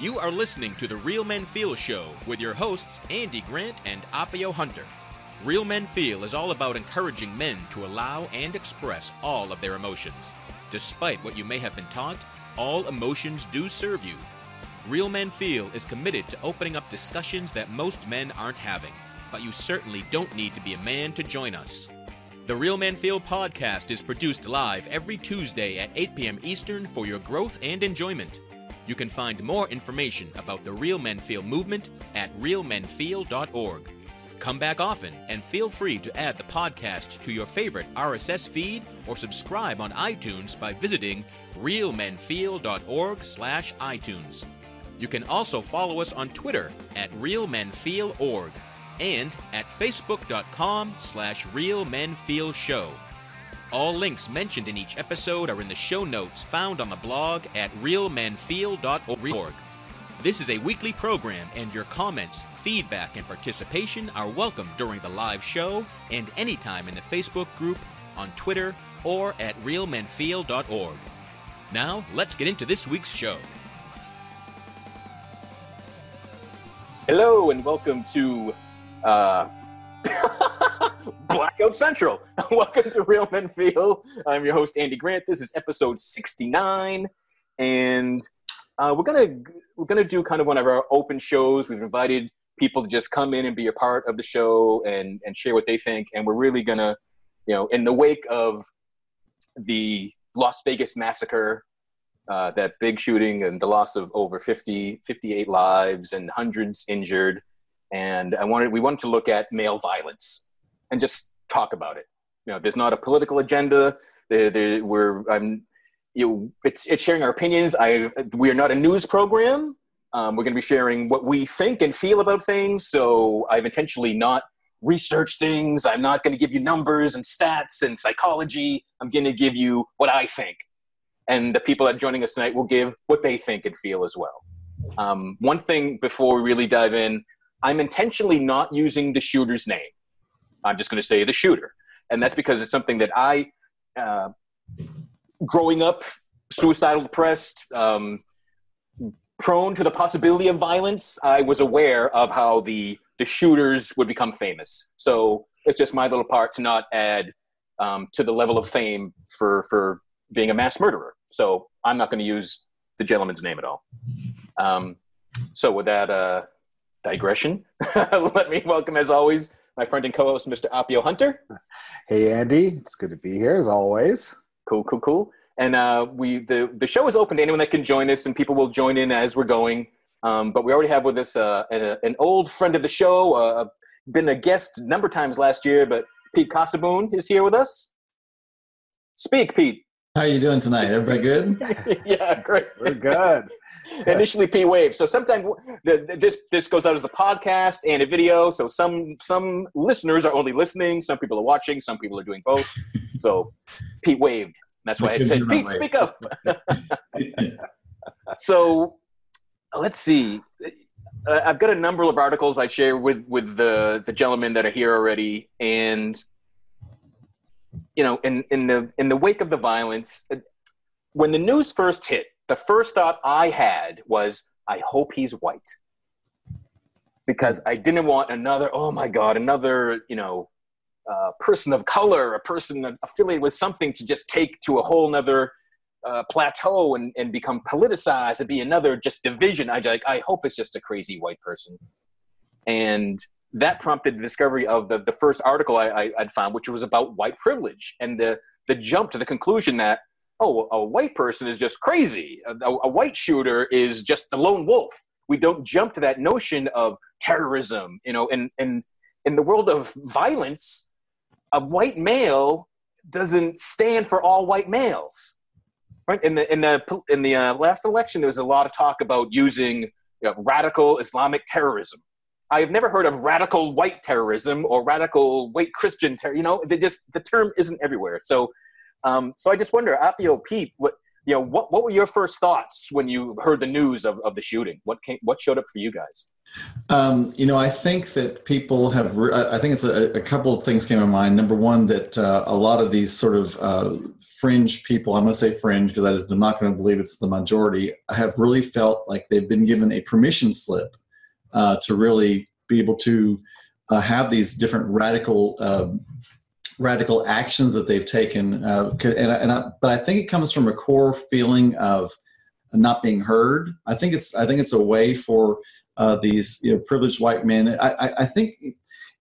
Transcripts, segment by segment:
You are listening to the Real Men Feel Show with your hosts, Andy Grant and Appio Hunter. Real Men Feel is all about encouraging men to allow and express all of their emotions. Despite what you may have been taught, all emotions do serve you. Real Men Feel is committed to opening up discussions that most men aren't having, but you certainly don't need to be a man to join us. The Real Men Feel podcast is produced live every Tuesday at 8 p.m. Eastern for your growth and enjoyment. You can find more information about the Real Men Feel movement at realmenfeel.org. Come back often and feel free to add the podcast to your favorite RSS feed or subscribe on iTunes by visiting realmenfeel.org/iTunes. You can also follow us on Twitter at realmenfeelorg and at facebook.com slash realmenfeelshow. All links mentioned in each episode are in the show notes found on the blog at realmenfeel.org. This is a weekly program, and your comments, feedback, and participation are welcome during the live show and anytime in the Facebook group, on Twitter, or at realmenfeel.org. Now, let's get into this week's show. Hello, and welcome to uh, Blackout Central. welcome to Real Men Feel. I'm your host Andy Grant. This is episode 69, and uh, we're gonna we're gonna do kind of one of our open shows. We've invited people to just come in and be a part of the show and and share what they think. And we're really gonna, you know, in the wake of the Las Vegas massacre, uh, that big shooting and the loss of over 50, 58 lives and hundreds injured. And I wanted we wanted to look at male violence and just talk about it. You know, there's not a political agenda. There, there, we're I'm you know, it's it's sharing our opinions. I we are not a news program. Um, we're going to be sharing what we think and feel about things. So I've intentionally not researched things. I'm not going to give you numbers and stats and psychology. I'm going to give you what I think, and the people that are joining us tonight will give what they think and feel as well. Um, one thing before we really dive in, I'm intentionally not using the shooter's name. I'm just going to say the shooter, and that's because it's something that I. Uh, growing up suicidal depressed um, prone to the possibility of violence i was aware of how the the shooters would become famous so it's just my little part to not add um, to the level of fame for for being a mass murderer so i'm not going to use the gentleman's name at all um, so with that uh, digression let me welcome as always my friend and co-host mr appio hunter hey andy it's good to be here as always Cool, cool, cool. And uh, we the the show is open to anyone that can join us, and people will join in as we're going. Um, but we already have with us uh, an, an, old friend of the show, uh, been a guest a number of times last year. But Pete Casaboon is here with us. Speak, Pete. How are you doing tonight? Everybody good? yeah, great. We're good. Initially, P wave. So sometimes the, this this goes out as a podcast and a video. So some some listeners are only listening. Some people are watching. Some people are doing both. So Pete waved. That's why I said, Pete, speak up. so let's see. Uh, I've got a number of articles I share with with the the gentlemen that are here already, and you know, in in the in the wake of the violence, when the news first hit, the first thought I had was, I hope he's white, because I didn't want another. Oh my God, another you know uh, person of color, a person affiliated with something to just take to a whole nother uh, plateau and, and become politicized and be another just division. I like, I hope it's just a crazy white person. And that prompted the discovery of the, the first article I, I, would found, which was about white privilege and the, the jump to the conclusion that, oh, a white person is just crazy. A, a white shooter is just the lone wolf. We don't jump to that notion of terrorism, you know, and, and in the world of violence, a white male doesn't stand for all white males. Right in the in the in the uh, last election, there was a lot of talk about using you know, radical Islamic terrorism. I have never heard of radical white terrorism or radical white Christian terror. You know, they just the term isn't everywhere. So, um, so I just wonder, Appio Pete, what you know, what what were your first thoughts when you heard the news of, of the shooting? What came, what showed up for you guys? Um, you know, I think that people have. I think it's a, a, couple of things came to mind. Number one, that uh, a lot of these sort of uh, fringe people, I'm going to say fringe because I'm not going to believe it's the majority, have really felt like they've been given a permission slip uh, to really be able to uh, have these different radical um, radical actions that they've taken. Uh, and, and I, but I think it comes from a core feeling of not being heard. I think it's I think it's a way for uh, these you know privileged white men. I, I, I think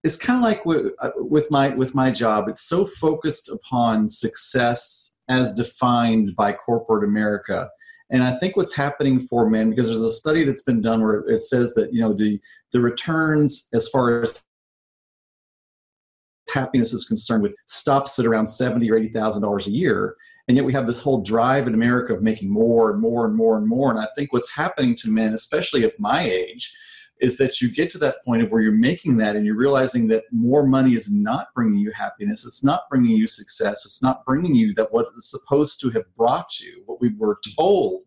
it's kind of like with, uh, with my with my job. It's so focused upon success as defined by corporate America. And I think what's happening for men, because there's a study that's been done where it says that you know the the returns as far as happiness is concerned with stops at around seventy or eighty thousand dollars a year. And yet we have this whole drive in america of making more and more and more and more. And i think what's happening to men especially at my age is that you get to that point of where you're making that and you're realizing that more money is not bringing you happiness. It's not bringing you success. It's not bringing you that what it's supposed to have brought you what we were told.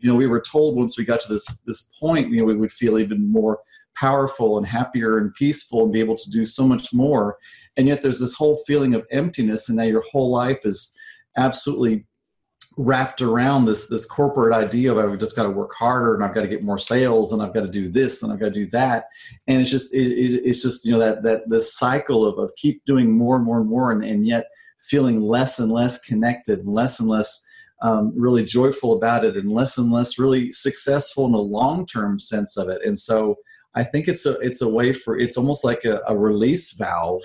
You know we were told once we got to this this point you know we would feel even more powerful and happier and peaceful and be able to do so much more. And yet there's this whole feeling of emptiness and now your whole life is absolutely wrapped around this this corporate idea of I've just got to work harder and I've got to get more sales and I've got to do this and I've got to do that. And it's just it, it, it's just you know that that this cycle of, of keep doing more and more and more and, and yet feeling less and less connected and less and less um, really joyful about it and less and less really successful in the long term sense of it. And so I think it's a it's a way for it's almost like a, a release valve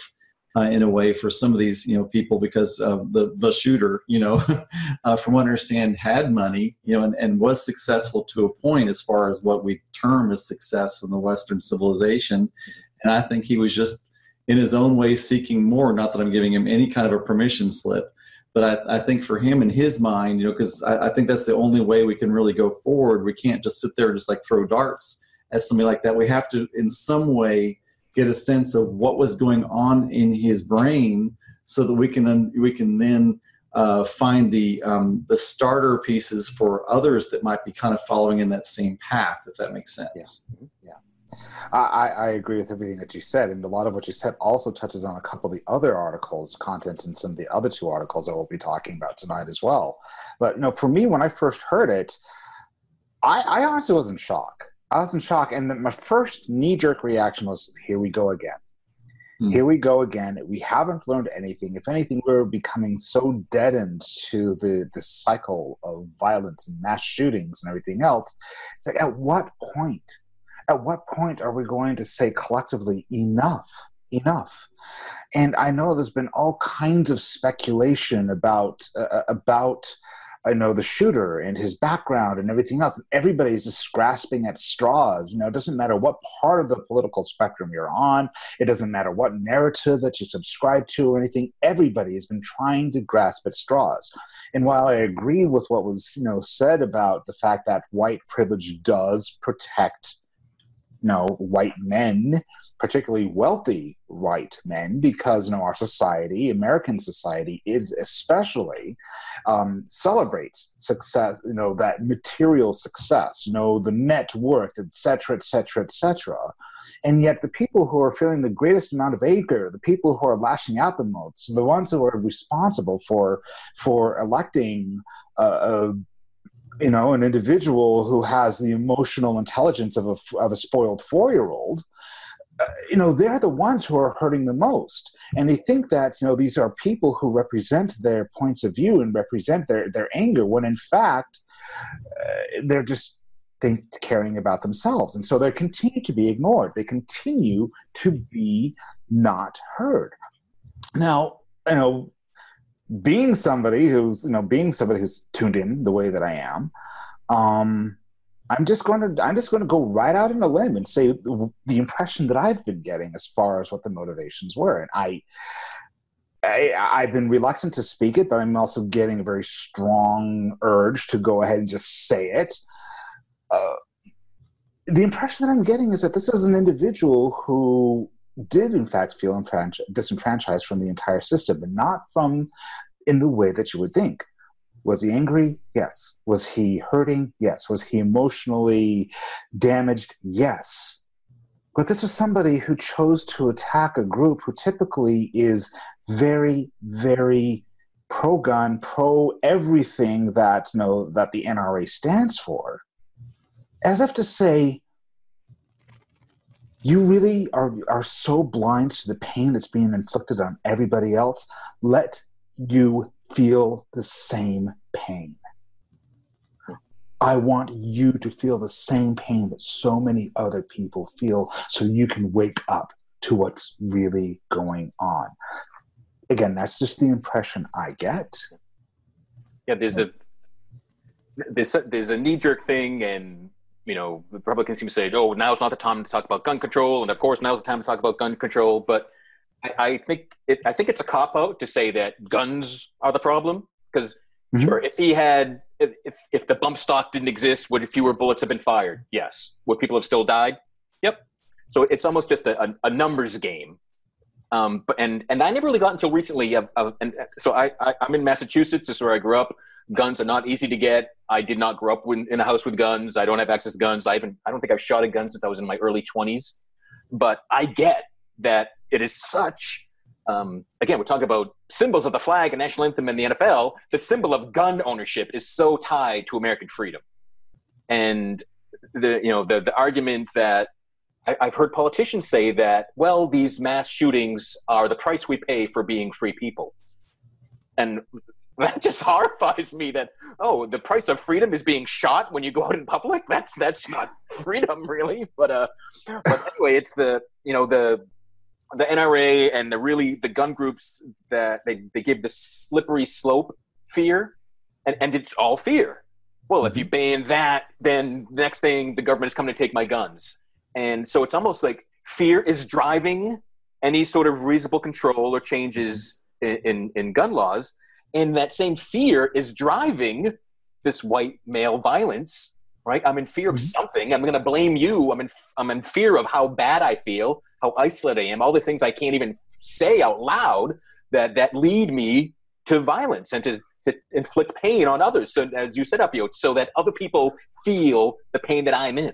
uh, in a way for some of these you know people because uh, the the shooter you know uh, from what I understand had money you know and, and was successful to a point as far as what we term as success in the Western civilization. And I think he was just in his own way seeking more not that I'm giving him any kind of a permission slip but I, I think for him in his mind you know because I, I think that's the only way we can really go forward. We can't just sit there and just like throw darts at somebody like that. We have to in some way get a sense of what was going on in his brain so that we can we can then uh, find the um, the starter pieces for others that might be kind of following in that same path if that makes sense yeah, yeah. I, I agree with everything that you said, and a lot of what you said also touches on a couple of the other articles, contents in some of the other two articles that we'll be talking about tonight as well. But you know, for me, when I first heard it, I, I honestly was in shock. I was in shock, and my first knee jerk reaction was, "Here we go again." Hmm. Here we go again. We haven't learned anything. If anything, we're becoming so deadened to the, the cycle of violence and mass shootings and everything else. It's like, at what point? At what point are we going to say collectively, enough? Enough. And I know there's been all kinds of speculation about uh, about I know the shooter and his background and everything else. Everybody's just grasping at straws. You know, it doesn't matter what part of the political spectrum you're on. It doesn't matter what narrative that you subscribe to or anything. Everybody has been trying to grasp at straws. And while I agree with what was you know said about the fact that white privilege does protect you know white men particularly wealthy white men because you know our society american society is especially um, celebrates success you know that material success you know the net worth etc etc etc and yet the people who are feeling the greatest amount of anger the people who are lashing out the most the ones who are responsible for for electing a, a you know an individual who has the emotional intelligence of a, of a spoiled four-year-old you know they're the ones who are hurting the most. And they think that you know these are people who represent their points of view and represent their their anger when in fact uh, they're just think caring about themselves. And so they continue to be ignored. They continue to be not heard. Now you know being somebody who's you know being somebody who's tuned in the way that i am um I'm just going to I'm just going to go right out on a limb and say the impression that I've been getting as far as what the motivations were, and I. I, have been reluctant to speak it, but I'm also getting a very strong urge to go ahead and just say it. Uh, the impression that I'm getting is that this is an individual who did, in fact, feel disenfranchised from the entire system, but not from in the way that you would think. Was he angry? Yes. Was he hurting? Yes. Was he emotionally damaged? Yes. But this was somebody who chose to attack a group who typically is very, very pro gun, pro everything that you know that the NRA stands for, as if to say, you really are are so blind to the pain that's being inflicted on everybody else. Let you feel the same pain. I want you to feel the same pain that so many other people feel so you can wake up to what's really going on. Again, that's just the impression I get. Yeah, there's a there's a, there's a knee jerk thing, and you know, Republicans seem to say, "Oh, now's not the time to talk about gun control," and of course, now's the time to talk about gun control. But I, I think it, I think it's a cop out to say that guns are the problem because mm-hmm. sure, if he had if, if the bump stock didn't exist, would fewer bullets have been fired? Yes. Would people have still died? Yep. So it's almost just a, a, a numbers game. Um, but, and and I never really got until recently. Of, of, and so I, I am in Massachusetts. This is where I grew up. Guns are not easy to get. I did not grow up in, in a house with guns. I don't have access to guns. I even I don't think I've shot a gun since I was in my early 20s. But I get that it is such um, again, we're talking about symbols of the flag and national anthem in the NFL. The symbol of gun ownership is so tied to American freedom, and the you know the the argument that I, I've heard politicians say that well, these mass shootings are the price we pay for being free people, and that just horrifies me that oh the price of freedom is being shot when you go out in public? That's that's not freedom really. But uh but anyway it's the you know the the NRA and the really the gun groups that they, they give the slippery slope fear, and, and it's all fear. Well, if you mm-hmm. ban that, then the next thing the government is coming to take my guns, and so it's almost like fear is driving any sort of reasonable control or changes in, in, in gun laws, and that same fear is driving this white male violence right? I'm in fear of mm-hmm. something. I'm going to blame you. I'm in i'm in fear of how bad i feel how isolated I am, all the things I can't even say out loud that that lead me to violence and to, to inflict pain on others. So as you said, Appio, so that other people feel the pain that I'm in.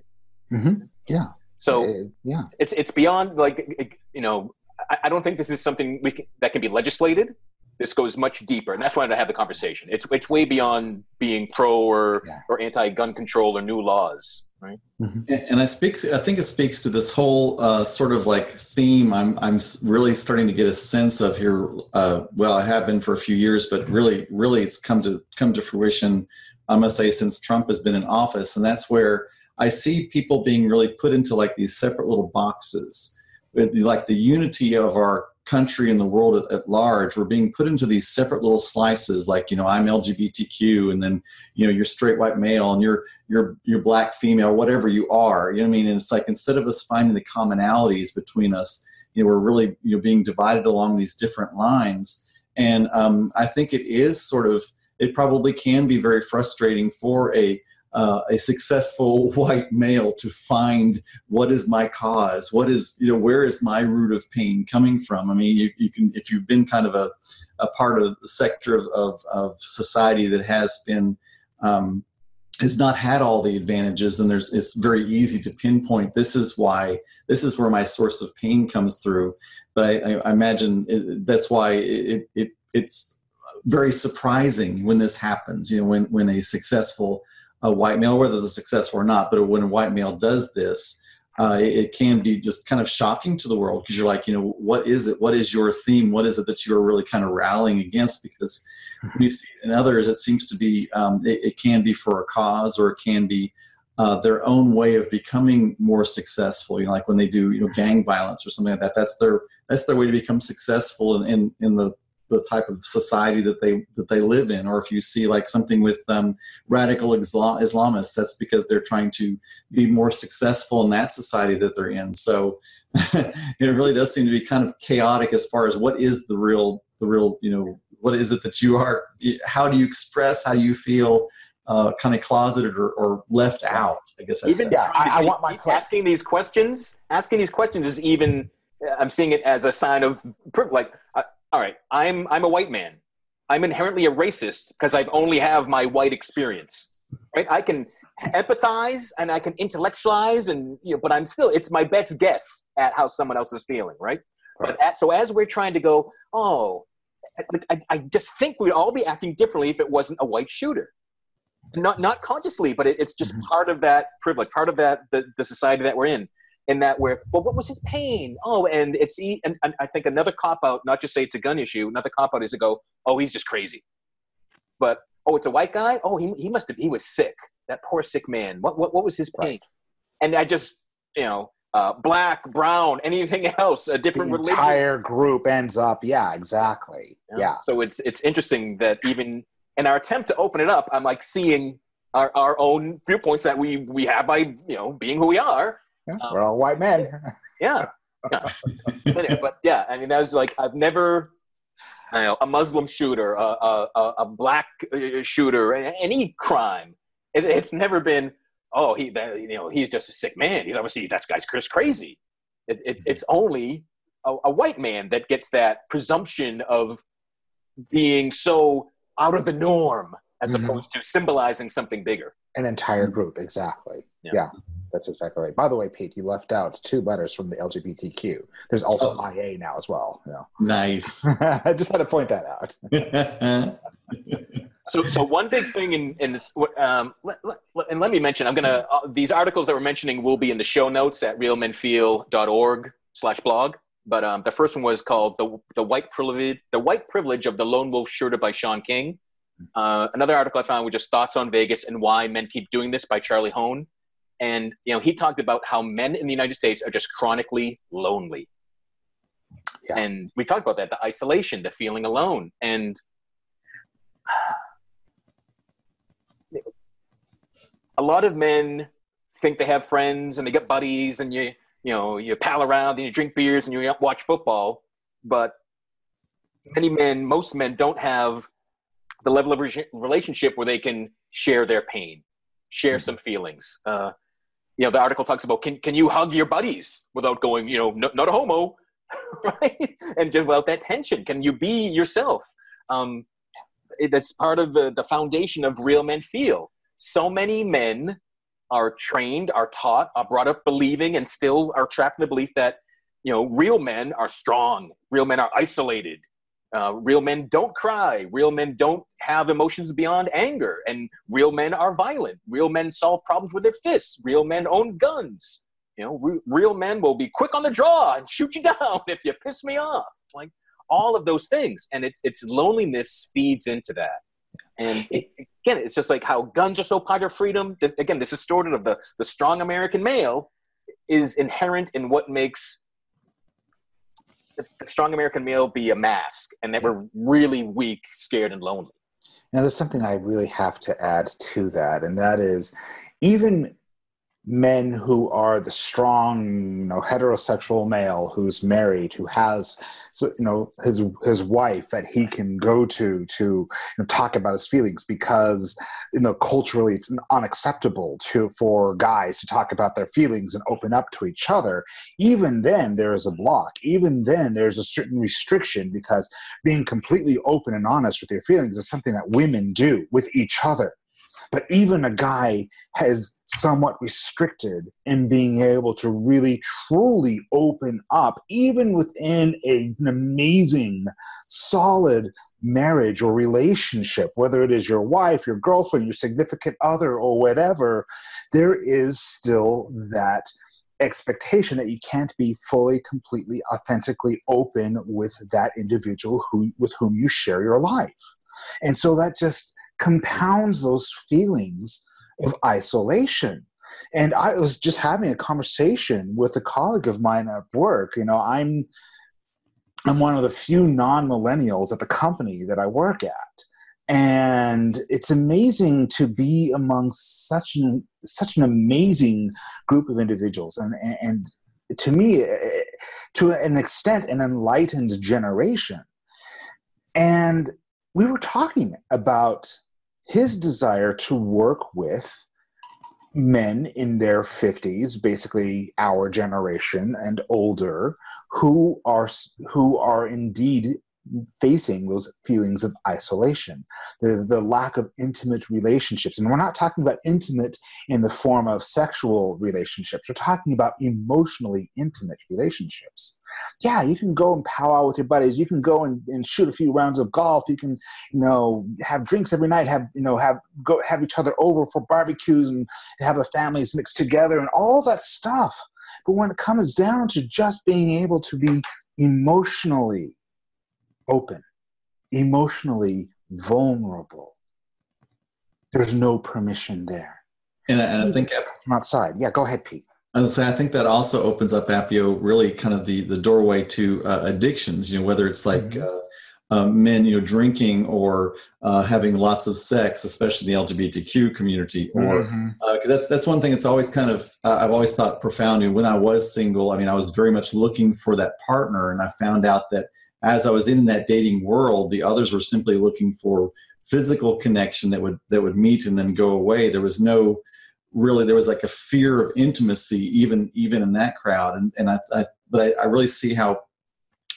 Mm-hmm. Yeah. So uh, yeah, it's it's beyond like you know. I, I don't think this is something we can, that can be legislated. This goes much deeper, and that's why I have the conversation. It's it's way beyond being pro or yeah. or anti gun control or new laws right? Mm-hmm. And I speak, I think it speaks to this whole uh, sort of like theme. I'm, I'm really starting to get a sense of here. Uh, well, I have been for a few years, but really, really, it's come to come to fruition. I must say since Trump has been in office, and that's where I see people being really put into like these separate little boxes, with like the unity of our country and the world at, at, large we're being put into these separate little slices like you know i'm lgbtq and then you know you're straight white male and you're you're you're black female whatever you are you know what i mean? And it's like instead of us finding the commonalities between us you know we're really you know being divided along these different lines. And um, i think it is sort of it probably can be very frustrating for a uh, a successful white male to find what is my cause what is you know where is my root of pain coming from? I mean you, you can if you've been kind of a, a part of the sector of, of, of society that has been um, has not had all the advantages then there's it's very easy to pinpoint this is why this is where my source of pain comes through. But i, I imagine it, that's why it, it it's very surprising when this happens you know when when a successful a white male, whether they're successful or not. But when a white male does this, uh, it, it, can be just kind of shocking to the world because you're like, you know, what is it? What is your theme? What is it that you're really kind of rallying against? Because we see in others, it seems to be, um, it, it, can be for a cause or it can be uh, their own way of becoming more successful. You know, like when they do, you know, gang violence or something like that. That's their that's their way to become successful in in, in the the type of society that they that they live in. Or if you see like something with um, radical Islam, islamists that's because they're trying to be more successful in that society that they're in. So it really does seem to be kind of chaotic as far as what is the real the real you know what is it that you are how do you express how you feel uh, kind of closeted or, or, left out i guess even yeah, I, I, want my asking these questions asking these questions is even i'm seeing it as a sign of like all right, I'm I'm a white man. I'm inherently a racist because I've only have my white experience. Right? I can empathize and I can intellectualize and you know, but I'm still it's my best guess at how someone else is feeling, right? right. But as, so as we're trying to go, oh, I, I, just think we'd all be acting differently if it wasn't a white shooter. Not not consciously, but it, it's just mm-hmm. part of that privilege, part of that the, the society that we're in. In that where, well, what was his pain? Oh, and it's and, and I think another cop out, not just say it's a gun issue. Another cop out is to go, oh, he's just crazy. But oh, it's a white guy. Oh, he he must have he was sick that poor sick man. What what, what was his pain? Right. And I just you know uh, black, brown, anything else, a different the entire religion. group ends up. Yeah, exactly. Yeah. yeah. So it's it's interesting that even in our attempt to open it up, I'm like seeing our, our own viewpoints that we we have by you know being who we are. Yeah, um, we're all white men. yeah. yeah. anyway, but yeah, I mean that was like I've never I know, a Muslim shooter, a, a, a black uh, shooter, any crime it, it's never been, oh, he, you know, he's just a sick man. He's obviously that guy's Chris crazy. It, it, it's only a, a white man that gets that presumption of being so out of the norm as mm-hmm. opposed to symbolizing something bigger. An entire group, exactly. Yeah. yeah. That's exactly right. By the way, Pete, you left out two letters from the LGBTQ. There's also oh. IA now as well. You know. Nice. I just had to point that out. so, so one big thing in, in this, um, let, let, and let me mention, I'm gonna uh, these articles that we're mentioning will be in the show notes at realmenfeel.org slash blog. But um, the first one was called the the white privilege the white privilege of the lone wolf shooter by Shaun King. Uh, another article I found was just thoughts on Vegas and why men keep doing this by Charlie Hoehn. And you know, he talked about how men in the United States are just chronically lonely. Yeah. And we talked about that, the isolation, the feeling alone. And a lot of men think they have friends and they get buddies and you you know you pal around and you drink beers and you watch football but many men most men don't have the level of re- relationship where they can share their pain share mm-hmm. some feelings uh, you know the article talks about can, can you hug your buddies without going you know no, not a homo right? And without that tension can you be yourself? Um, that's part of the, the foundation of real men feel. So many men are trained, are taught, are brought up believing, and still are trapped in the belief that you know real men are strong, real men are isolated, uh, real men don't cry, real men don't have emotions beyond anger, and real men are violent. Real men solve problems with their fists. Real men own guns. You know, re- real men will be quick on the draw and shoot you down if you piss me off. Like all of those things, and it's it's loneliness feeds into that. And it, again, it's just like how guns are so part of freedom. This, again, this distorted of the, the strong American male is inherent in what makes strong American male be a mask and that we're really weak, scared, and lonely. Now, there's something I really have to add to that, and that is even men who are the strong, you know, heterosexual male who's married, who has, you know, his his wife that he can go to to you know, talk about his feelings because you know culturally it's unacceptable to for guys to talk about their feelings and open up to each other. Even then, there is a block. Even then, there's a certain restriction because being completely open and honest with your feelings is something that women do with each other but even a guy has somewhat restricted in being able to really truly open up, even within a, an amazing, solid marriage or relationship, whether it is your wife, your girlfriend, your significant other, or whatever, there is still that expectation that you can't be fully completely authentically open with that individual who with whom you share your life. And so that just compounds those feelings of isolation. And I was just having a conversation with a colleague of mine at work. You know, I'm I'm one of the few non-millennials at the company that I work at. And it's amazing to be among such an such an amazing group of individuals, and and to me, eh, eh, to an extent, an enlightened generation. And we were talking about his desire to work with men in their 50s basically our generation and older who are who are indeed facing those feelings of isolation, the, the lack of intimate relationships. And we're not talking about intimate in the form of sexual relationships, we're talking about emotionally intimate relationships. Yeah, you can go and powwow with your buddies, you can go and, and shoot a few rounds of golf, you can, you know, have drinks every night, have, you know, have go have each other over for barbecues and have the families mixed together and all that stuff. But when it comes down to just being able to be emotionally open, emotionally vulnerable. There's no permission there. And I, and I think from outside. Yeah, go ahead, Pete. I was say I think that also opens up Appio really kind of the the doorway to uh, addictions. You know, whether it's like mm-hmm. uh, um, men, you know, drinking or uh, having lots of sex, especially in the LGBTQ community, or because mm-hmm. uh, that's that's one thing that's always kind of uh, I've always thought profoundly. When I was single, I mean, I was very much looking for that partner, and I found out that as I was in that dating world, the others were simply looking for physical connection that would that would meet and then go away. There was no really there was like a fear of intimacy even even in that crowd, and and I, I but I, I really see how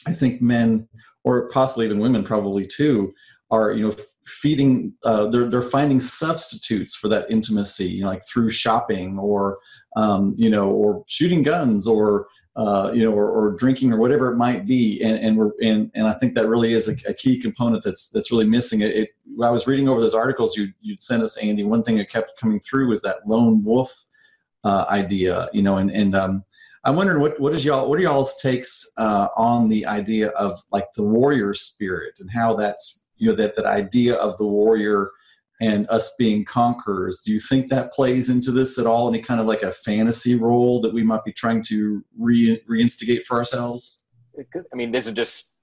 I think men or possibly even women probably too are you know feeding uh, they're, they're finding substitutes for that intimacy you know like through shopping or um, you know or shooting guns or uh, you know or, or, drinking or whatever it might be. And and we're and, and i think that really is a, a key component that's that's really missing. It, it, i was reading over those articles you you'd sent us andy one thing that kept coming through was that lone wolf uh, idea you know and and um, I'm wondering what what is y'all what are y'all's takes uh, on the idea of like the warrior spirit and how that's you know that that idea of the warrior and us being conquerors. Do you think that plays into this at all? Any kind of like a fantasy role that we might be trying to re reinstigate for ourselves? I mean, this is just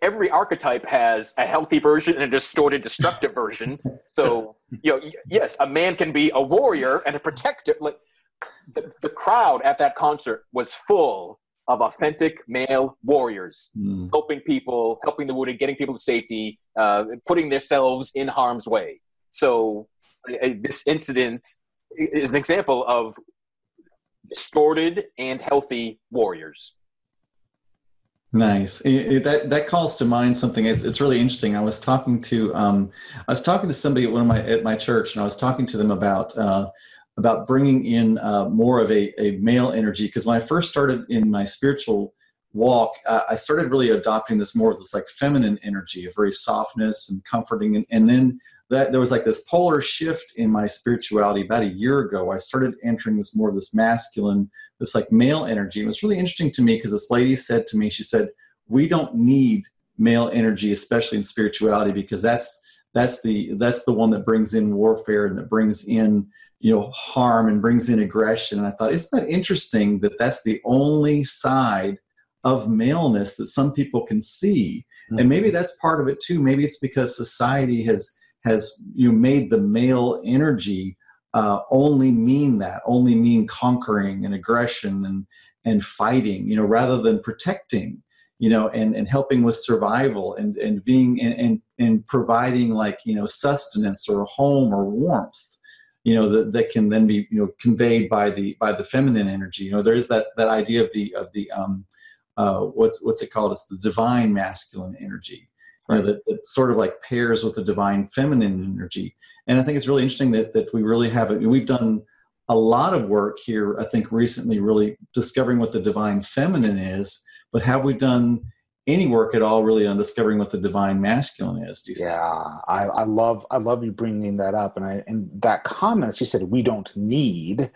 every archetype has a healthy version and a distorted, destructive version. So, you know, yes, a man can be a warrior and a protector. Like the, the crowd at that concert was full of authentic male warriors, mm. helping people, helping the wounded, getting people to safety, uh, putting themselves in harm's way. So uh, this incident is an example of distorted and healthy warriors. Nice. It, it, that that calls to mind something. It's, it's really interesting. I was talking to um, I was talking to somebody at one of my at my church, and I was talking to them about uh, about bringing in uh, more of a, a male energy because when i first started in my spiritual walk uh, i started really adopting this more of this like feminine energy of very softness and comforting and, and then that there was like this polar shift in my spirituality about a year ago. I started entering this more of this masculine this like male energy. It was really interesting to me because this lady said to me she said we don't need male energy especially in spirituality because that's that's the that's the one that brings in warfare and that brings in you know harm and brings in aggression. And i thought isn't that interesting that that's the only side of maleness that some people can see? Mm-hmm. and maybe that's part of it too. Maybe it's because society has has you made the male energy uh, only mean that only mean conquering and aggression and and fighting you know rather than protecting you know and and helping with survival and and being and and, and providing like you know sustenance or a home or warmth you know that, that can then be you know conveyed by the by the feminine energy. You know there is that that idea of the of the um uh what's what's it called? It's the divine masculine energy you know, that, that sort of like pairs with the divine feminine energy. And i think it's really interesting that that we really have it we've done a lot of work here i think recently really discovering what the divine feminine is. But have we done any work at all really on discovering what the divine masculine is do you yeah I, I love i love you bringing that up. And i and that comment she said we don't need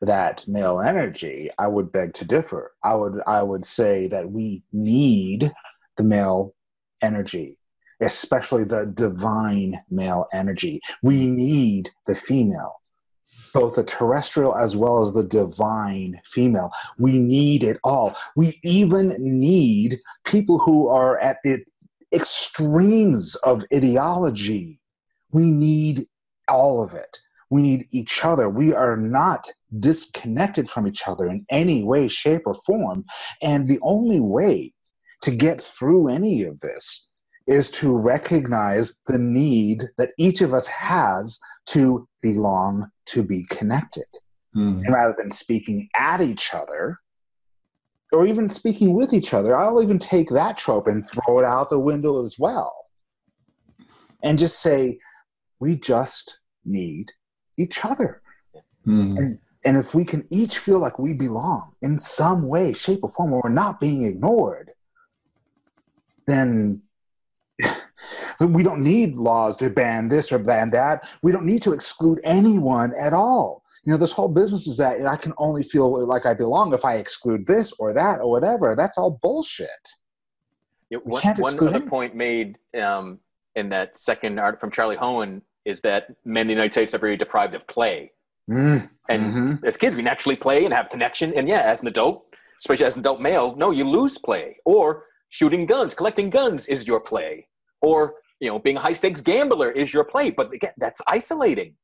that male energy. I would beg to differ. I would i would say that we need the male energy especially the divine male energy we need the female both the terrestrial as well as the divine female. We need it all. We even need people who are at the extremes of ideology. We need all of it. We need each other. We are not disconnected from each other in any way, shape, or form. And the only way to get through any of this is to recognize the need that each of us has to belong, to be connected. Mm. And rather than speaking at each other, or even speaking with each other. I'll even take that trope and throw it out the window as well. And just say, we just need each other. Hmm. And, and if we can each feel like we belong in some way, shape, or form, where we're not being ignored, then we don't need laws to ban this or ban that. We don't need to exclude anyone at all. You know, this whole business is that I can only feel like I belong if I exclude this or that or whatever. That's all bullshit. Yeah, one, one other anyone. point made um, in that second art from Charlie Hoehn is that men in the United States are very deprived of play. Mm, And mhm. as kids, we naturally play and have connection. And yeah, as an adult, especially as an adult male, no, you lose play. Or shooting guns, collecting guns is your play. Or you know, being a high stakes gambler is your play. But again, that's isolating,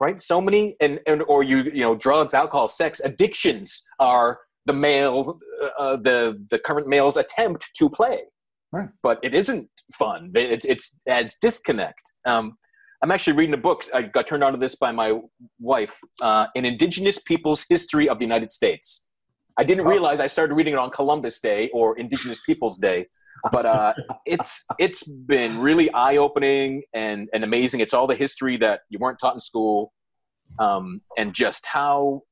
right? So many, and, and or you you know, drugs, alcohol, sex, addictions are the male, uh, the the current male's attempt to play. Right. But it isn't fun. It's it's adds disconnect. Um, I'm actually reading a book. I got turned on to this by my wife, uh, an Indigenous Peoples History of the United States. I didn't Oh. realize I started reading it on Columbus Day or Indigenous Peoples Day, but uh, it's it's been really eye opening and and amazing. It's all the history that you weren't taught in school, um, and just how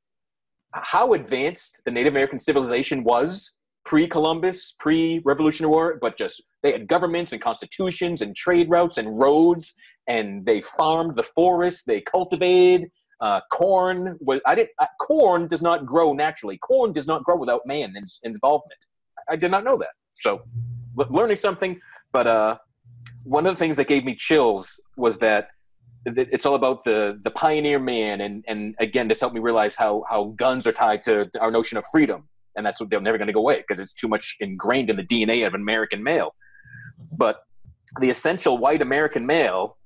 how advanced the Native American civilization was pre Columbus, pre Revolutionary War. But just they had governments and constitutions and trade routes and roads and they farmed the forest. They cultivated uh, corn. Was I didn't? Uh, corn does not grow naturally. Corn does not grow without man involvement. I did not know that. So, l- learning something. But uh, one of the things that gave me chills was that that it's all about the the pioneer man, and and again, this helped me realize how how guns are tied to our notion of freedom, and that's what they're never going to go away because it's too much ingrained in the DNA of an American male. But the essential white American male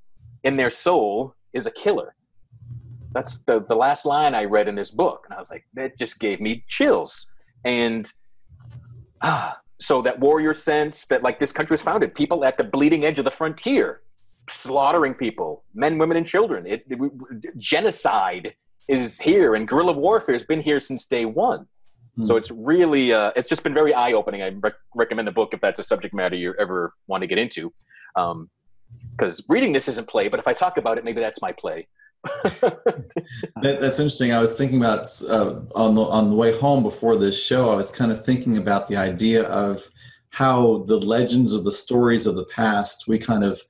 in their soul is a killer. That's the, the last line I read in this book. And I was like, that just gave me chills. And ah, so that warrior sense that like this country was founded, people at the bleeding edge of the frontier, slaughtering people, men, women, and children. It, it- genocide is here and guerrilla warfare has been here since day one. Hmm. So it's really, uh, it's just been very eye opening. I rec- recommend the book if that's a subject matter you ever want to get into. Um, because reading this isn't play, but if I talk about it, maybe that's my play. That, that's interesting. I was thinking about uh, on the on the way home before this show. I was kind of thinking about the idea of how the legends of the stories of the past we kind of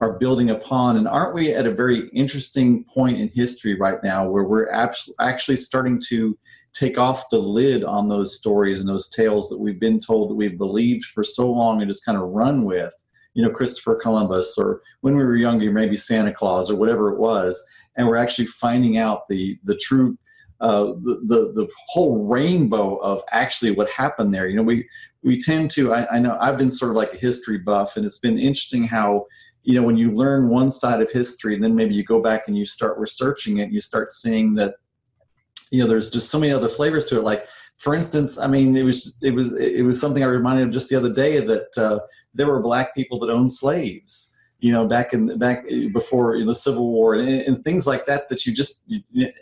are building upon, and aren't we at a very interesting point in history right now where we're abs- actually starting to take off the lid on those stories and those tales that we've been told that we've believed for so long and just kind of run with. You know, Christopher Columbus, or when we were younger, maybe Santa Claus, or whatever it was and we're actually finding out the the true uh, the, the the whole rainbow of actually what happened there. You know, we we tend to. I, I know I've been sort of like a history buff, and it's been interesting how you know when you learn one side of history, and then maybe you go back and you start researching it, and you start seeing that you know there's just so many other flavors to it. Like for instance, I mean, it was it was it was something I reminded of just the other day that uh, there were black people that owned slaves you know back in back before the civil war and, and things like that that you just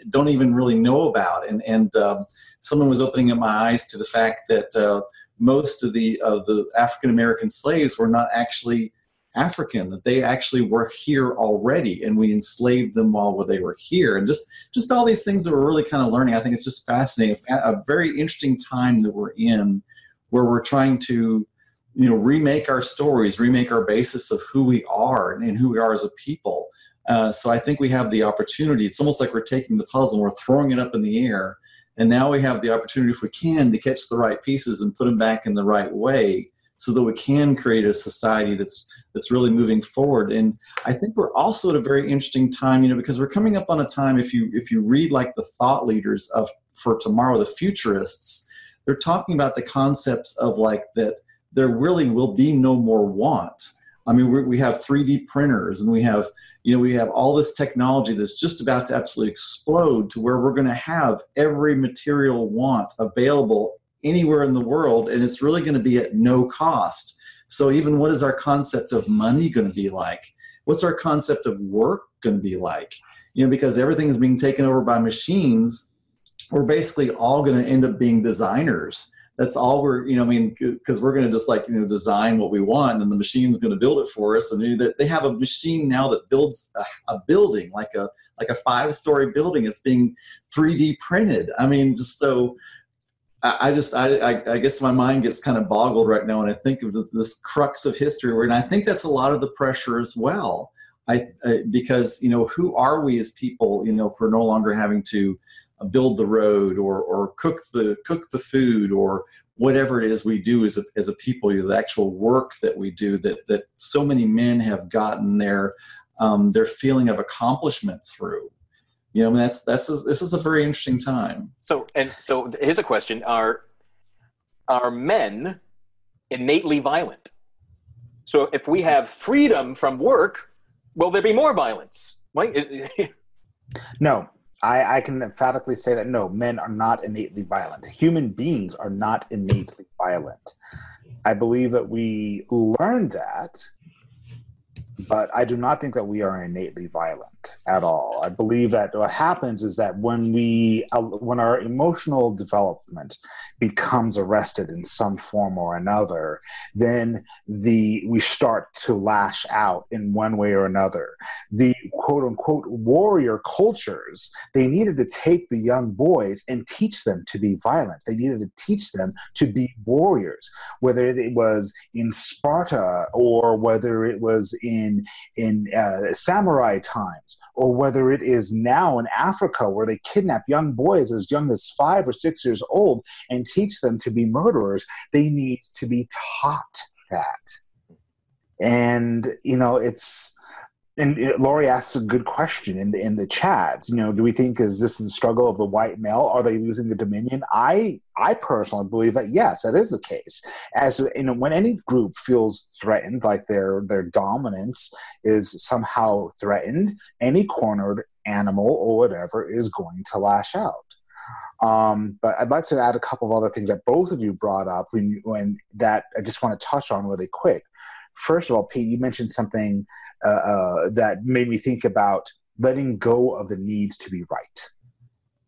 don't even really know about. And and um, someone was opening up my eyes to the fact that uh, most of the of the african american slaves were not actually african that they actually were here already and we enslaved them while they were here. And just just all these things that we're really kind of learning i think it's just fascinating a very interesting time that we're in where we're trying to you know remake our stories remake our basis of who we are and who we are as a people. Uh, so i think we have the opportunity it's almost like we're taking the puzzle and we're throwing it up in the air. And now we have the opportunity if we can to catch the right pieces and put them back in the right way so that we can create a society that's that's really moving forward. And i think we're also at a very interesting time you know because we're coming up on a time if you if you read like the thought leaders of for tomorrow the futurists they're talking about the concepts of like that there really will be no more want. I mean, we have 3D printers and we have, you know, we have all this technology that's just about to absolutely explode to where we're going to have every material want available anywhere in the world, and it's really going to be at no cost. So, even what is our concept of money going to be like? What's our concept of work going to be like? You know, because everything is being taken over by machines, we're basically all going to end up being designers that's all we're you know i mean because we're going to just like you know design what we want and the machine's going to build it for us. And they have a machine now that builds a, a building like a like a five story building. It's being 3d printed. I mean just so I, just I, I, I guess my mind gets kind of boggled right now when I think of this crux of history, and I think that's a lot of the pressure as well. I, I, because you know who are we as people you know for no longer having to build the road or or cook the cook the food or whatever it is we do as a, as a people the actual work that we do that that so many men have gotten their um, their feeling of accomplishment through. You know I mean, that's that's a, this is a very interesting time. So and so here's a question. Are are men innately violent? So if we have freedom from work will there be more violence? Right no I, I can emphatically say that no, men are not innately violent. Human beings are not innately violent. I believe that we learn that but I do not think that we are innately violent at all. I believe that what happens is that when we uh, when our emotional development becomes arrested in some form or another, then the we start to lash out in one way or another. The quote unquote warrior cultures they needed to take the young boys and teach them to be violent. They needed to teach them to be warriors, whether it was in Sparta or whether it was in in uh, samurai times, or whether it is now in Africa where they kidnap young boys as young as five or six years old and teach them to be murderers. They need to be taught that, and you know it's and Lori asks a good question in the in the chat. You know, do we think is this the struggle of the white male? Are they losing the dominion? I I personally believe that yes, that is the case. As you know, when any group feels threatened, like their their dominance is somehow threatened, any cornered animal or whatever is going to lash out. Um, but I'd like to add a couple of other things that both of you brought up when, when that I just want to touch on really quick. First of all, Pete, you mentioned something uh, uh, that made me think about letting go of the needs to be right.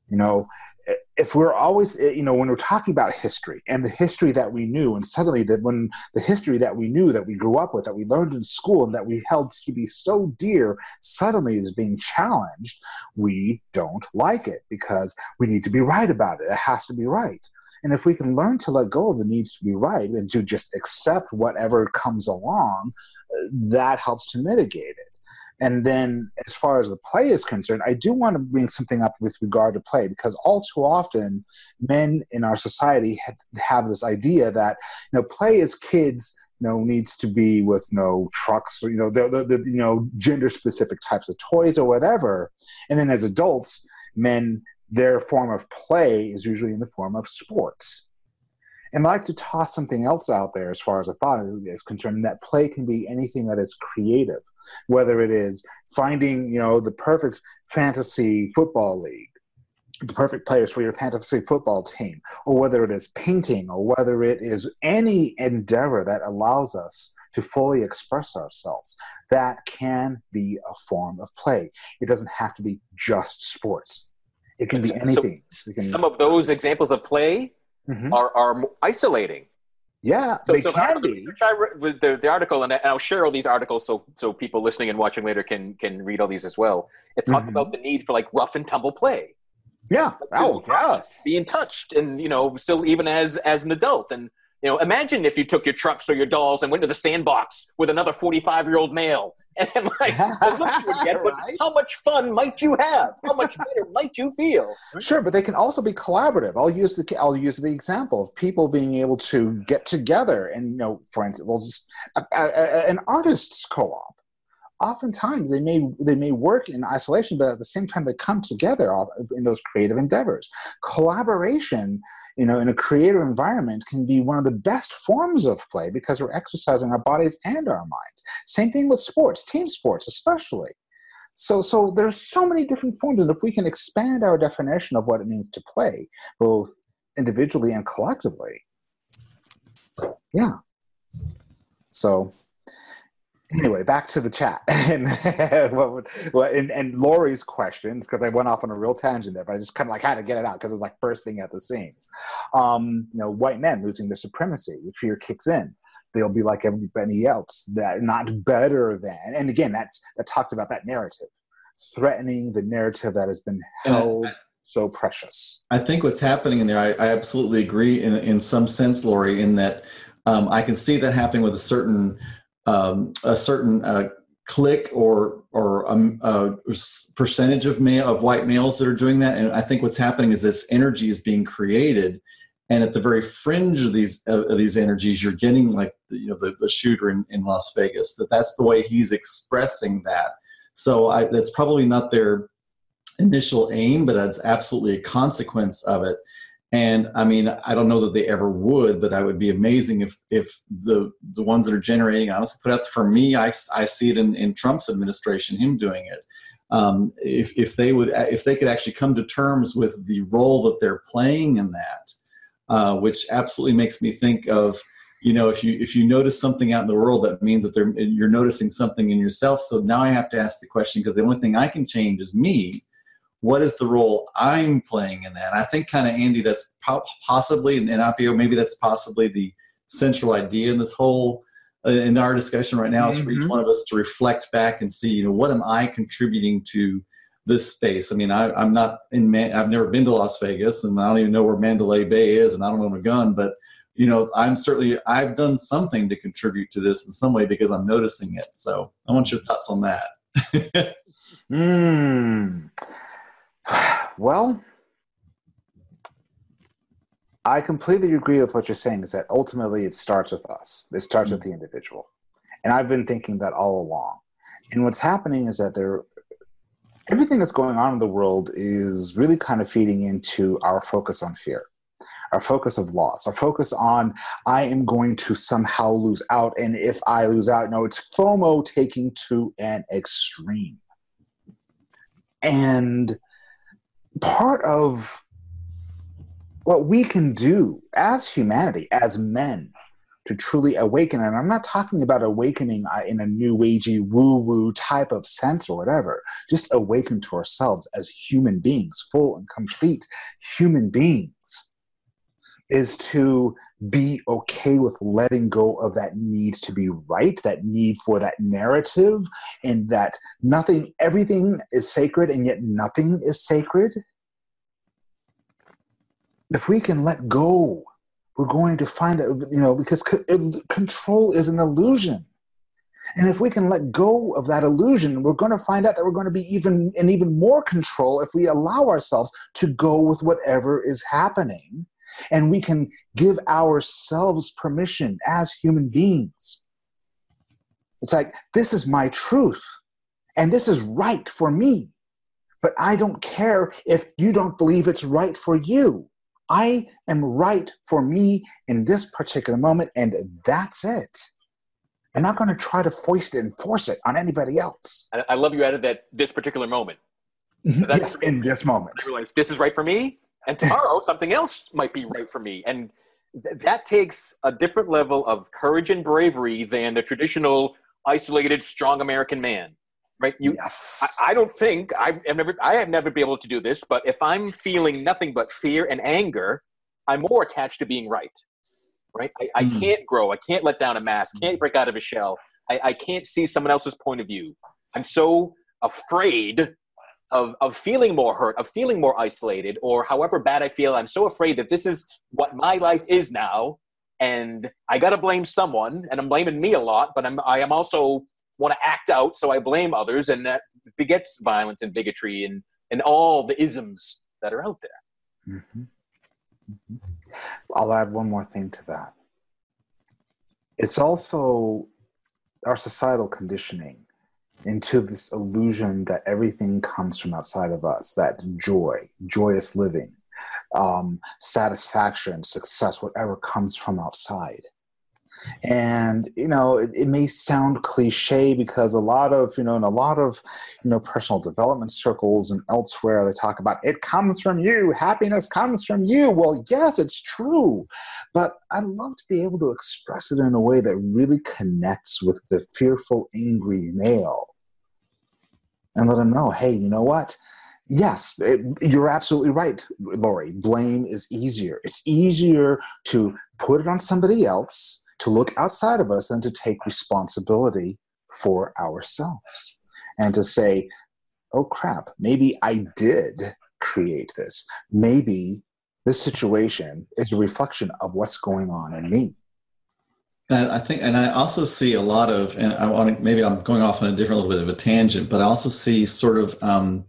You know, if we're always, you know, when we're talking about history and the history that we knew, and suddenly that when the history that we knew, that we grew up with, that we learned in school, and that we held to be so dear, suddenly is being challenged, we don't like it because we need to be right about it. It has to be right. And if we can learn to let go of the needs to be right and to just accept whatever comes along, that helps to mitigate it. And then, as far as the play is concerned, I do want to bring something up with regard to play because all too often, men in our society have, this idea that you know play as kids you know needs to be with no trucks or you know the, the, the you know gender specific types of toys or whatever, and then as adults, men their form of play is usually in the form of sports. And I like to toss something else out there as far as a thought is concerned that play can be anything that is creative, whether it is finding, you know, the perfect fantasy football league, the perfect players for your fantasy football team, or whether it is painting, or whether it is any endeavor that allows us to fully express ourselves. That can be a form of play. It doesn't have to be just sports. It can be anything. So can, some of those examples of play mm-hmm. are, are isolating. Yeah, so, they so can be. with the, the article, and I'll share all these articles so so people listening and watching later can can read all these as well. It talked mm-hmm. about the need for like rough and tumble play. Yeah. Oh, yes. Being touched, and you know, still even as as an adult, and you know, imagine if you took your trucks or your dolls and went to the sandbox with another forty-five year old male and like the look you get, but right? how much fun might you have? How much better might you feel? Sure, but they can also be collaborative. I'll use the I'll use the example of people being able to get together and you know, for instance, well, just a, a, a, an artists co-op. Oftentimes, they may they may work in isolation, but at the same time, they come together in those creative endeavors. Collaboration you know, in a creative environment can be one of the best forms of play because we're exercising our bodies and our minds. Same thing with sports, team sports especially. So, so there's so many different forms, and if we can expand our definition of what it means to play, both individually and collectively, yeah. So, anyway, back to the chat and what would, well, and, and Lori's questions because I went off on a real tangent there, but I just kind of like had to get it out because it was like bursting at the seams. Um, you know, white men losing their supremacy, fear kicks in. They'll be like everybody else, that not better than. And again, that's that talks about that narrative, threatening the narrative that has been held. so precious. I think what's happening in there, I, I absolutely agree in, in some sense, Lori, in that um, I can see that happening with a certain um, a certain uh, clique or or um, a percentage of male of white males that are doing that. And I think what's happening is this energy is being created, and at the very fringe of these of these energies, you're getting like the, you know the, the shooter in, in Las Vegas. That that's the way he's expressing that. So I, that's probably not their initial aim, but that's absolutely a consequence of it. And I mean, I don't know that they ever would, but that would be amazing if if the the ones that are generating, honestly, put out for me, I, I see it in, in Trump's administration, him doing it. Um, if if they would, if they could actually come to terms with the role that they're playing in that, uh, which absolutely makes me think of, you know, if you if you notice something out in the world, that means that they're you're noticing something in yourself. So now I have to ask the question because the only thing I can change is me what is the role I'm playing in that? I think kind of Andy, that's possibly, and Appio, maybe that's possibly the central idea in this whole uh, in our discussion right now is for each mm-hmm. one of us to reflect back and see, you know, what am I contributing to this space? I mean, I, am not in, Man- I've never been to Las Vegas, and I don't even know where Mandalay Bay is, and I don't own a gun, but you know, I'm certainly I've done something to contribute to this in some way because I'm noticing it. So I want your thoughts on that. Hmm. Well, I completely agree with what you're saying. Is that ultimately it starts with us. It starts mm-hmm. with the individual, and I've been thinking that all along. And what's happening is that there, everything that's going on in the world is really kind of feeding into our focus on fear, our focus of loss, our focus on I am going to somehow lose out, and if I lose out, no, it's FOMO taking to an extreme, and part of what we can do as humanity, as men, to truly awaken. And I'm not talking about awakening uh, in a new agey woo woo type of sense or whatever, just awaken to ourselves as human beings, full and complete human beings, is to be okay with letting go of that need to be right, that need for that narrative, and that nothing, everything is sacred and yet nothing is sacred. If we can let go, we're going to find that, you know, because control is an illusion. And if we can let go of that illusion, we're going to find out that we're going to be even in even more control if we allow ourselves to go with whatever is happening and we can give ourselves permission as human beings. It's like, this is my truth, and this is right for me. But I don't care if you don't believe it's right for you. I am right for me in this particular moment, and that's it. I'm not going to try to foist it and force it on anybody else. I love you added that this particular moment. Mm-hmm. yes, in this moment. this is right for me and tomorrow something else might be right for me. And th- that takes a different level of courage and bravery than the traditional isolated strong american man right? You yes. I, I, don't think I've, I've never i have never been able to do this but if i'm feeling nothing but fear and anger i'm more attached to being right right? I, I mm. can't grow. I can't let down a mask. Can't break out of a shell. I, I can't see someone else's point of view. I'm so afraid of, of feeling more hurt, of feeling more isolated, or however bad I feel, I'm so afraid that this is what my life is now, and I gotta blame someone, and I'm blaming me a lot, but I'm I am also want to act out, so I blame others, and that begets violence and bigotry and and all the isms that are out there. Mm-hmm. Mm-hmm. I'll add one more thing to that. It's also our societal conditioning into this illusion that everything comes from outside of us that joy, joyous living, um, satisfaction, success, whatever comes from outside. and you know it, it, may sound cliche because a lot of you know in a lot of you know personal development circles and elsewhere they talk about it comes from you. Happiness comes from you. Well yes it's true. But I'd love to be able to express it in a way that really connects with the fearful angry male and let them know hey you know what Yes, it, you're absolutely right, Lori. Blame is easier. It's easier to put it on somebody else, to look outside of us, than to take responsibility for ourselves and to say, oh crap, maybe I did create this. Maybe this situation is a reflection of what's going on in me. I think, and I also see a lot of, and I want to, maybe I'm going off on a different little bit of a tangent, but I also see sort of, um,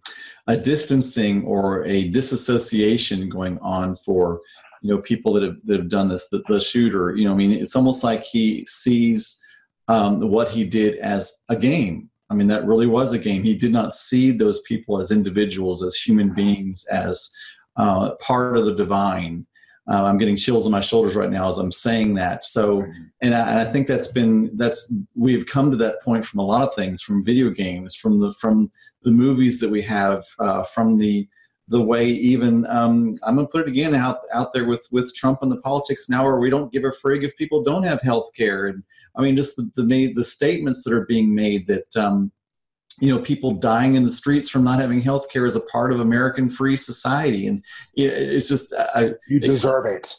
a distancing or a disassociation going on for you know people that have that have done this the, the shooter. You know i mean it's almost like he sees um, what he did as a game. I mean that really was a game. He did not see those people as individuals as human beings as uh, part of the divine uh, I'm getting chills on my shoulders right now as I'm saying that. So, and I, and I, think that's been that's we've come to that point from a lot of things, from video games, from the from the movies that we have, uh, from the the way even um, I'm to put it again out out there with with Trump and the politics now, where we don't give a frig if people don't have health care, and I mean just the the, the statements that are being made that. Um, you know people dying in the streets from not having health care as a part of american free society and it's just uh, I, you deserve it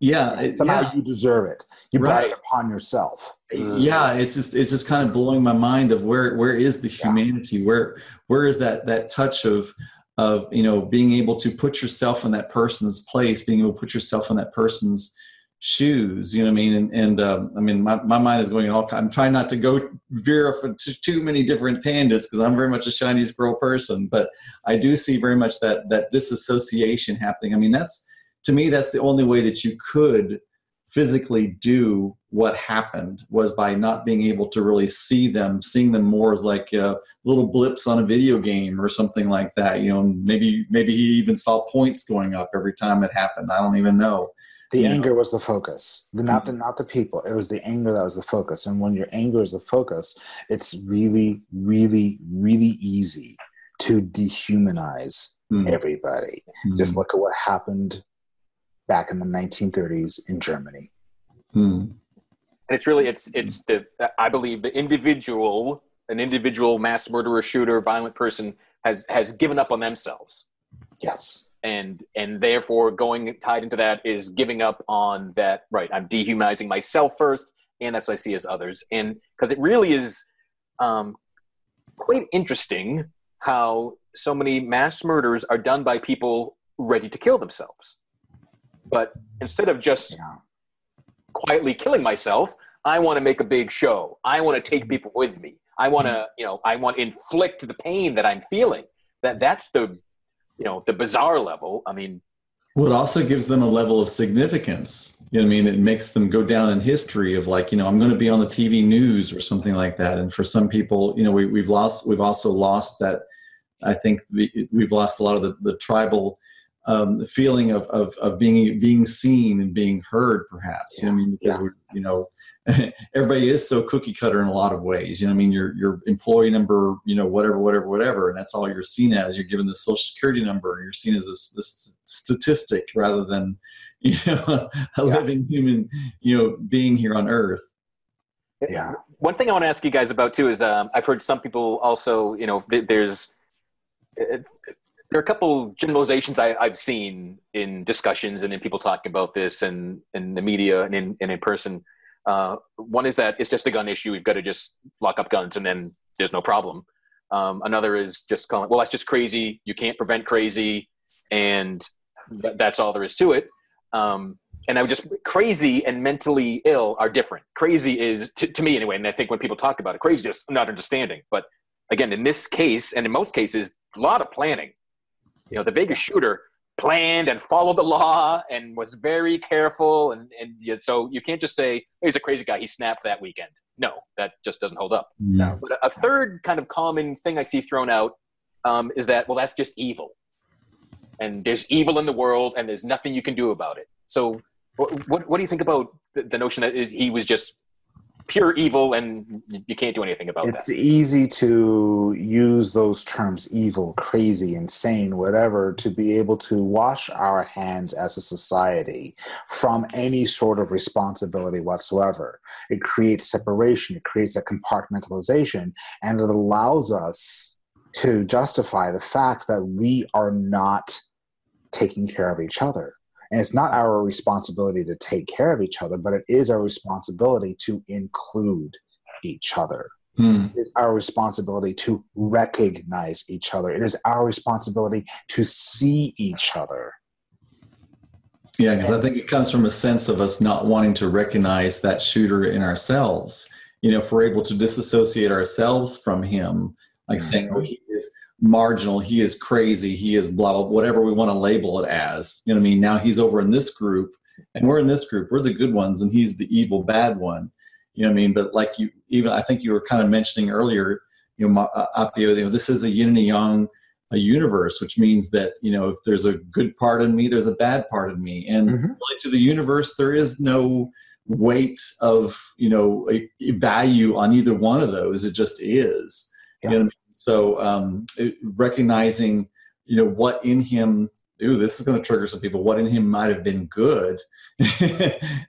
yeah it, somehow yeah. you deserve it you right. brought it upon yourself yeah it's just it's just kind of blowing my mind of where where is the humanity yeah. where where is that that touch of of you know being able to put yourself in that person's place being able to put yourself in that person's shoes you know what i mean? And, and um, i mean my, my mind is going all i'm trying not to go veer for too many different tangents because i'm very much a shiny squirrel person but i do see very much that that disassociation happening. I mean that's to me that's the only way that you could physically do what happened was by not being able to really see them seeing them more as like uh, little blips on a video game or something like that you know maybe maybe he even saw points going up every time it happened. I don't even know the yeah. anger was the focus the, not the not the people it was the anger that was the focus and when your anger is the focus it's really really really easy to dehumanize mm. everybody mm. just look at what happened back in the 1930s in germany mm. and it's really it's it's the i believe the individual an individual mass murderer shooter violent person has has given up on themselves yes and and therefore going tied into that is giving up on that right i'm dehumanizing myself first and that's what i see as others. And because it really is um, quite interesting how so many mass murders are done by people ready to kill themselves. But instead of just yeah. quietly killing myself i want to make a big show. I want to take people with me. I want to mm-hmm. you know i want to inflict the pain that i'm feeling. That that's the you know the bizarre level i mean well, it also gives them a level of significance. You know I mean? It makes them go down in history of like, you know, I'm going to be on the TV news or something like that. And for some people, you know, we, we've lost, we've also lost that. I think we, we've lost a lot of the, the tribal um, feeling of, of, of being, being seen and being heard perhaps. Yeah. You know I mean? Because yeah. we're, you know, everybody is so cookie cutter in a lot of ways. You know, I mean, your your employee number, you know, whatever, whatever, whatever, and that's all you're seen as. You're given the social security number. You're seen as this this statistic rather than you know a yeah. living human, you know, being here on Earth. Yeah. One thing I want to ask you guys about too is um, I've heard some people also, you know, there's there are a couple generalizations I, have seen in discussions and in people talking about this and in the media and in, and in person uh, one is that it's just a gun issue. We've got to just lock up guns and then there's no problem. Um, another is just calling, well, that's just crazy. You can't prevent crazy. And th- that's all there is to it. Um, and I would just, crazy and mentally ill are different. Crazy is, to, to me anyway, and I think when people talk about it, crazy just not understanding. But again, in this case, and in most cases, a lot of planning. You know, the Vegas shooter planned and followed the law and was very careful and, and so you can't just say he's a crazy guy. He snapped that weekend. No that just doesn't hold up. No. but a, third kind of common thing i see thrown out um, is that well that's just evil. And there's evil in the world and there's nothing you can do about it. So What, what, what do you think about the, the notion that is, he was just pure evil and you can't do anything about it's that? easy to use those terms evil, crazy, insane, whatever, to be able to wash our hands as a society from any sort of responsibility whatsoever. It creates separation, it creates a compartmentalization, and it allows us to justify the fact that we are not taking care of each other. And it's not our responsibility to take care of each other, but it is our responsibility to include each other. Hmm. It is our responsibility to recognize each other. It is our responsibility to see each other. Yeah, because I think it comes from a sense of us not wanting to recognize that shooter in ourselves. You know, if we're able to disassociate ourselves from him, like saying, oh, he is marginal, he is crazy, he is blah, blah, whatever we want to label it as. You know what I mean? Now he's over in this group and we're in this group. We're the good ones and he's the evil bad one. You know what I mean? But like you, even I think you were kind of mentioning earlier, you know, uh, Apio, you know, this is a yin and a yang a universe, which means that, you know, if there's a good part in me, there's a bad part in me. And Mhm. really to the universe, there is no weight of, you know, a, a value on either one of those. It just is. You know what I mean? So um, it- recognizing, you know, what in him, ooh, this is going to trigger some people, what in him might have been good,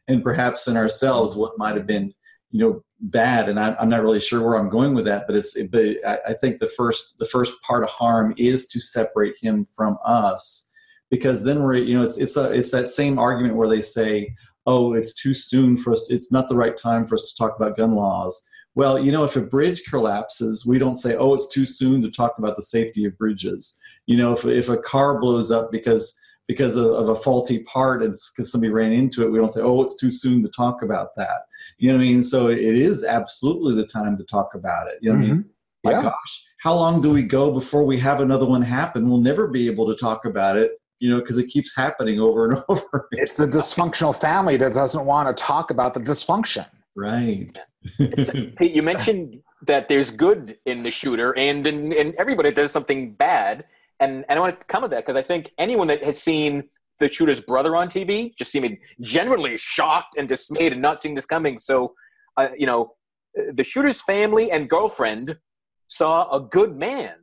and perhaps in ourselves, what might have been, you know, bad. And I, I'm not really sure where I'm going with that, but it's, but I, I think the first, the first part of harm is to separate him from us, because then we're, you know, it's, it's a, it's that same argument where they say, oh, it's too soon for us, it's not the right time for us to talk about gun laws. Well, you know, if a bridge collapses, we don't say, oh, it's too soon to talk about the safety of bridges. You know, if, if a car blows up because because of, of a faulty part and because somebody ran into it, we don't say, oh, it's too soon to talk about that. You know what I mean? So it is absolutely the time to talk about it. You know what I mean? Mhm. My Yeah. gosh, how long do we go before we have another one happen? We'll never be able to talk about it, you know, because it keeps happening over and over. It's the dysfunctional family that doesn't want to talk about the dysfunction. Right. Pete, you mentioned that there's good in the shooter and in, in everybody does something bad. And, and I want to come to that because I think anyone that has seen the shooter's brother on TV just seemed genuinely shocked and dismayed and not seeing this coming. So, uh, you know, the shooter's family and girlfriend saw a good man,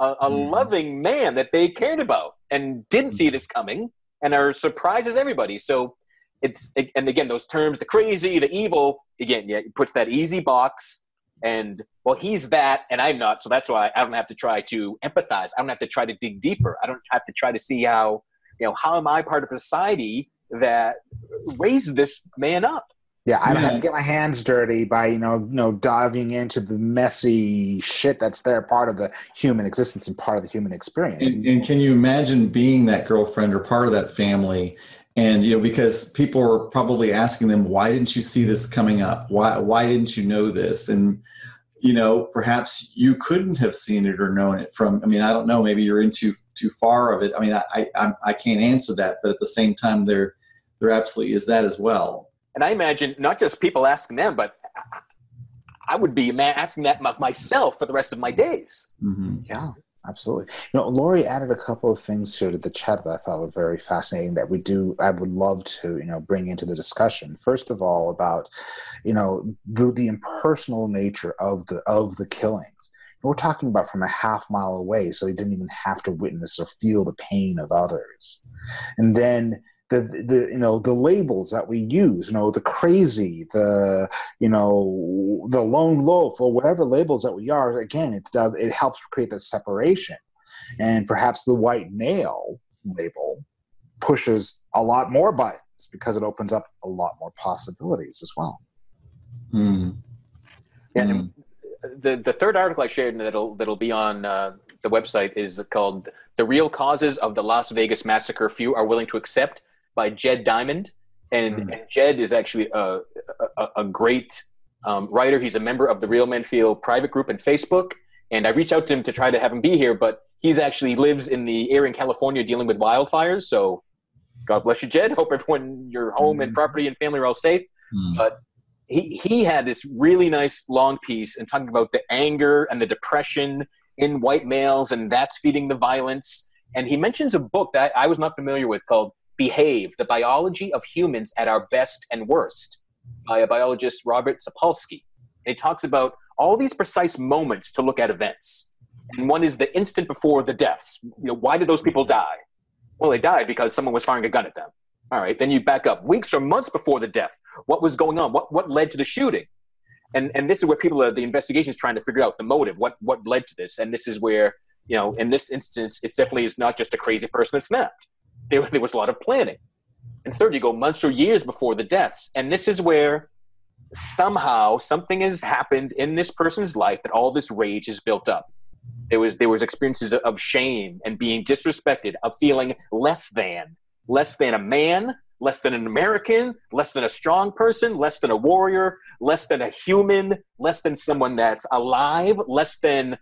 a, a Mhm. loving man that they cared about and didn't see this coming and are surprised as everybody. So it's, and again, those terms, the crazy, the evil, again, yeah, it puts that easy box and well, he's that and I'm not. So that's why I don't have to try to empathize. I don't have to try to dig deeper. I don't have to try to see how, you know, how am I part of a society that raised this man up? Yeah, I don't have to get my hands dirty by you know, you know, diving into the messy shit that's there, part of the human existence and part of the human experience. And, and can you imagine being that girlfriend or part of that family? And you know, because people are probably asking them, "Why didn't you see this coming up? Why why didn't you know this?" And you know, perhaps you couldn't have seen it or known it from. I mean, I don't know. Maybe you're in too too far of it. I mean, I I, I'm- can't answer that, but at the same time, there there absolutely is that as well. And I imagine not just people asking them, but I would be asking that myself for the rest of my days. hmm Yeah, absolutely. You know, Lori added a couple of things here to the chat that I thought were very fascinating that we do. I would love to, you know, bring into the discussion. First of all, about you know the the impersonal nature of the of the killings. We're talking about from a half mile away, so they didn't even have to witness or feel the pain of others. And then the the you know the labels that we use, you know, the crazy, the you know the lone wolf or whatever labels that we are again it does it helps create that separation and perhaps the white male label pushes a lot more buttons because it opens up a lot more possibilities as well. Yeah, Hmm. and the the third article I shared that'll that'll be on uh, the website is called "The Real Causes of the Las Vegas Massacre Few Are Willing to Accept" by Jed Diamond, and, Mhm. and Jed is actually a a, a great um, writer. He's a member of the Real Men Feel private group in Facebook, and I reached out to him to try to have him be here, but he's actually lives in the area in California dealing with wildfires. So, God bless you, Jed. Hope everyone, your home and Mhm. property and family are all safe But he he had this really nice long piece and talking about the anger and the depression in white males and that's feeding the violence and he mentions a book that i was not familiar with called Behave The Biology of Humans at Our Best and Worst by a biologist, Robert Sapolsky. And he talks about all these precise moments to look at events. And one is the instant before the deaths. You know, why did those people die? Well, they died because someone was firing a gun at them. All right, then you back up weeks or months before the death. What was going on? What, what led to the shooting? And, and this is where people are, the investigation is trying to figure out the motive, what, what led to this. And this is where, you know, in this instance, it's definitely is not just a crazy person that snapped. There, there was a lot of planning. And third, you go months or years before the deaths. And this is where somehow something has happened in this person's life that all this rage is built up. There was there was experiences of shame and being disrespected, of feeling less than, less than a man, less than an American, less than a strong person, less than a warrior, less than a human, less than someone that's alive, less than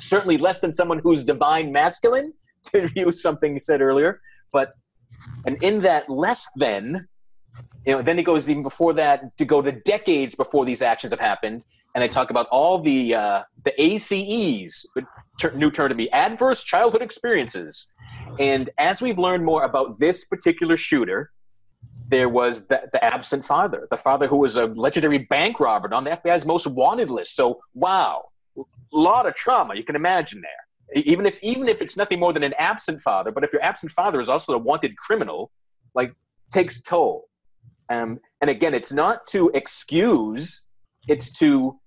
certainly less than someone who's divine masculine, to use something you said earlier. But and in that less than, you know, then it goes even before that to go to decades before these actions have happened, and I talk about all the uh, the ACEs, new term to me, adverse childhood experiences and as we've learned more about this particular shooter, there was the, the, absent father, the father who was a legendary bank robber on the FBI's most wanted list. So, wow, a lot of trauma you can imagine there. Even if even if it's nothing more than an absent father, but if your absent father is also a wanted criminal, like takes toll. Um, and again, it's not to excuse; it's to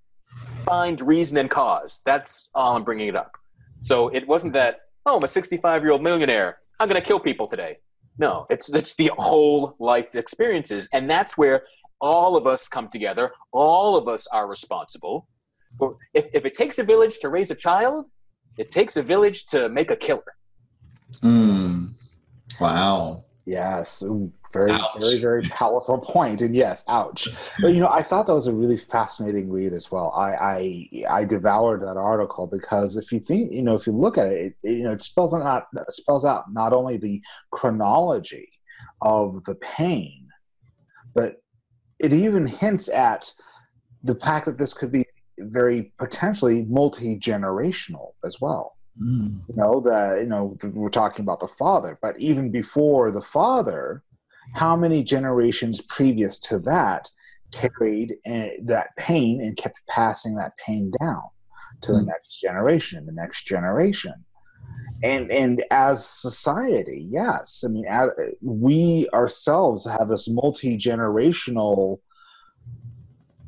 find reason and cause. That's all I'm bringing it up. So it wasn't that oh, I'm a 65 year old millionaire. I'm going to kill people today. No, it's it's the whole life experiences, and that's where all of us come together. All of us are responsible. If, if it takes a village to raise a child, it takes a village to make a killer. Mm. Wow. Yes, very, ouch. very, very powerful point. And yes, ouch. But you know, I thought that was a really fascinating read as well. I, I, I devoured that article because if you think, you know, if you look at it, it you know, it spells out spells out not only the chronology of the pain, but it even hints at the fact that this could be very potentially multi generational as well. Mm. You know that you know we're talking about the father, but even before the father, how many generations previous to that carried uh, that pain and kept passing that pain down to mm. the next generation, the next generation, and and as society, yes, I mean as, we ourselves have this multi generational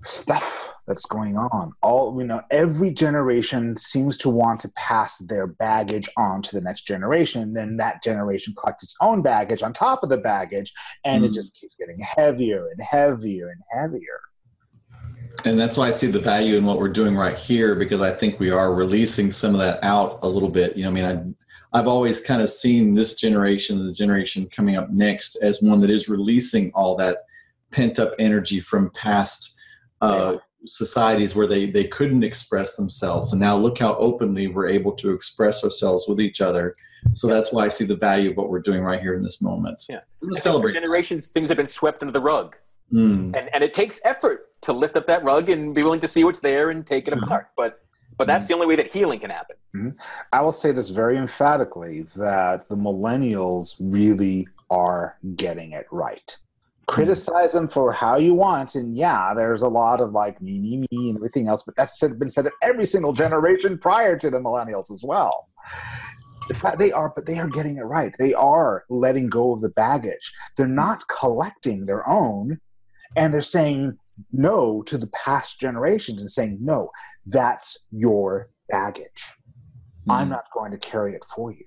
stuff that's going on. All you know, every generation seems to want to pass their baggage on to the next generation. Then that generation collects its own baggage on top of the baggage, and mm. it hmm. just keeps getting heavier and heavier and heavier. And that's why I see the value in what we're doing right here because I think we are releasing some of that out a little bit. You know, I mean, I, I've always kind of seen this generation, the generation coming up next, as one that is releasing all that pent up energy from past uh, societies where they they couldn't express themselves. And now look how openly we're able to express ourselves with each other. So that's why i see the value of what we're doing right here in this moment. Yeah. Celebrate. generations things have been swept under the rug. Mm. and and it takes effort to lift up that rug and be willing to see what's there and take it mm-hmm. apart. But but that's mm-hmm. the only way that healing can happen. Mm-hmm. i will say this very emphatically that the millennials really are getting it right criticize them for how you want and yeah there's a lot of like me me me and everything else but that's been said of every single generation prior to the millennials as well. The fact they are but they are getting it right. They are letting go of the baggage. They're not collecting their own and they're saying no to the past generations and saying no that's your baggage. Mm. i'm not going to carry it for you.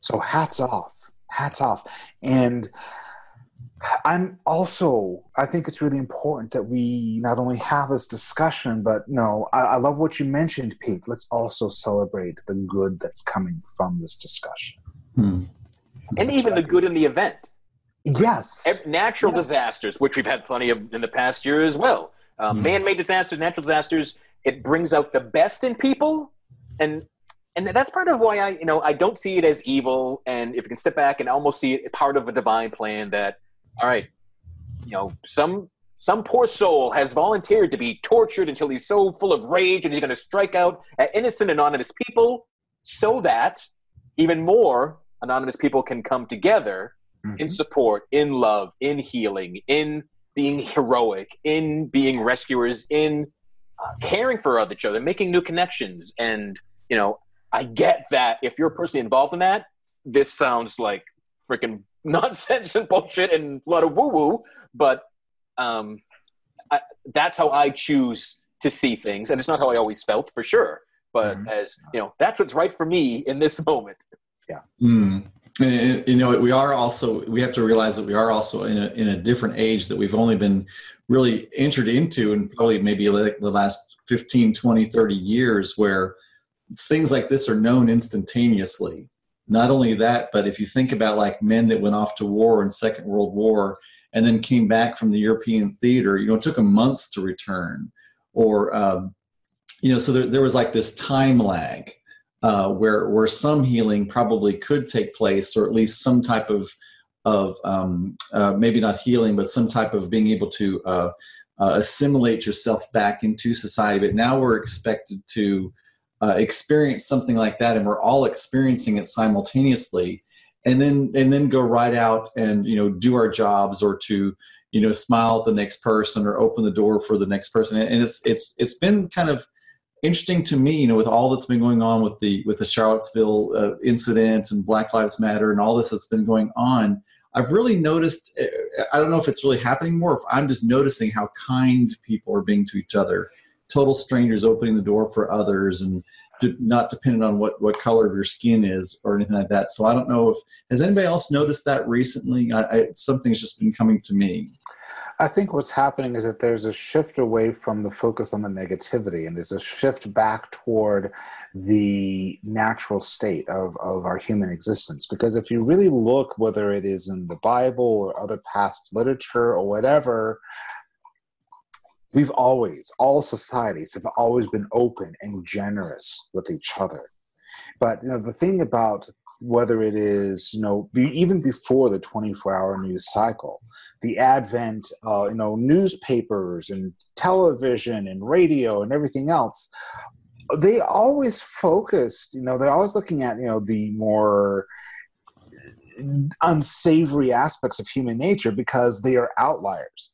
So hats off. Hats off. And I'm also, I think it's really important that we not only have this discussion, but no, I, I, love what you mentioned, Pete. Let's also celebrate the good that's coming from this discussion. Hmm. And even the good in the event. Yes. Natural yes. disasters, which we've had plenty of in the past year as well. Um, hmm. Man made disasters, natural disasters, it brings out the best in people. And and that's part of why I, you know, I don't see it as evil. And if you can step back and almost see it part of a divine plan that all right, you know, some some poor soul has volunteered to be tortured until he's so full of rage and he's going to strike out at innocent anonymous people so that even more anonymous people can come together Mhm. in support, in love, in healing, in being heroic, in being rescuers, in uh, caring for each other, making new connections. And, you know, I get that if you're personally involved in that, this sounds like freaking nonsense and bullshit and a lot of woo woo, but um, I, that's how I choose to see things. And it's not how I always felt for sure, but Mhm. as, you know, that's what's right for me in this moment. Mm. And, you know, we are also we have to realize that we are also in a in a different age that we've only been really entered into and probably maybe like the last 15 20 30 years where things like this are known instantaneously not only that but if you think about like men that went off to war in second world war and then came back from the european theater you know it took them months to return or um, you know so there, there was like this time lag uh, where where some healing probably could take place, or at least some type of of um, uh, maybe not healing, but some type of being able to uh, uh, assimilate yourself back into society. But now we're expected to uh, experience something like that, and we're all experiencing it simultaneously, and then and then go right out and you know do our jobs or to you know smile at the next person or open the door for the next person, and it's it's it's been kind of interesting to me, you know, with all that's been going on with the with the Charlottesville uh, incident and Black Lives Matter and all this that's been going on, I've really noticed. uh, I don't know if it's really happening more. If I'm just noticing how kind people are being to each other, total strangers opening the door for others, and de- not dependent on what what color of your skin is or anything like that. So I don't know if has anybody else noticed that recently. I, I, something's just been coming to me. I think what's happening is that there's a shift away from the focus on the negativity and there's a shift back toward the natural state of, of our human existence. Because if you really look, whether it is in the Bible or other past literature or whatever, we've always, all societies have always been open and generous with each other. But you know, the thing about whether it is you know be, even before the 24 hour news cycle the advent you know newspapers and television and radio and everything else they always focused you know they're always looking at you know the more unsavory aspects of human nature because they are outliers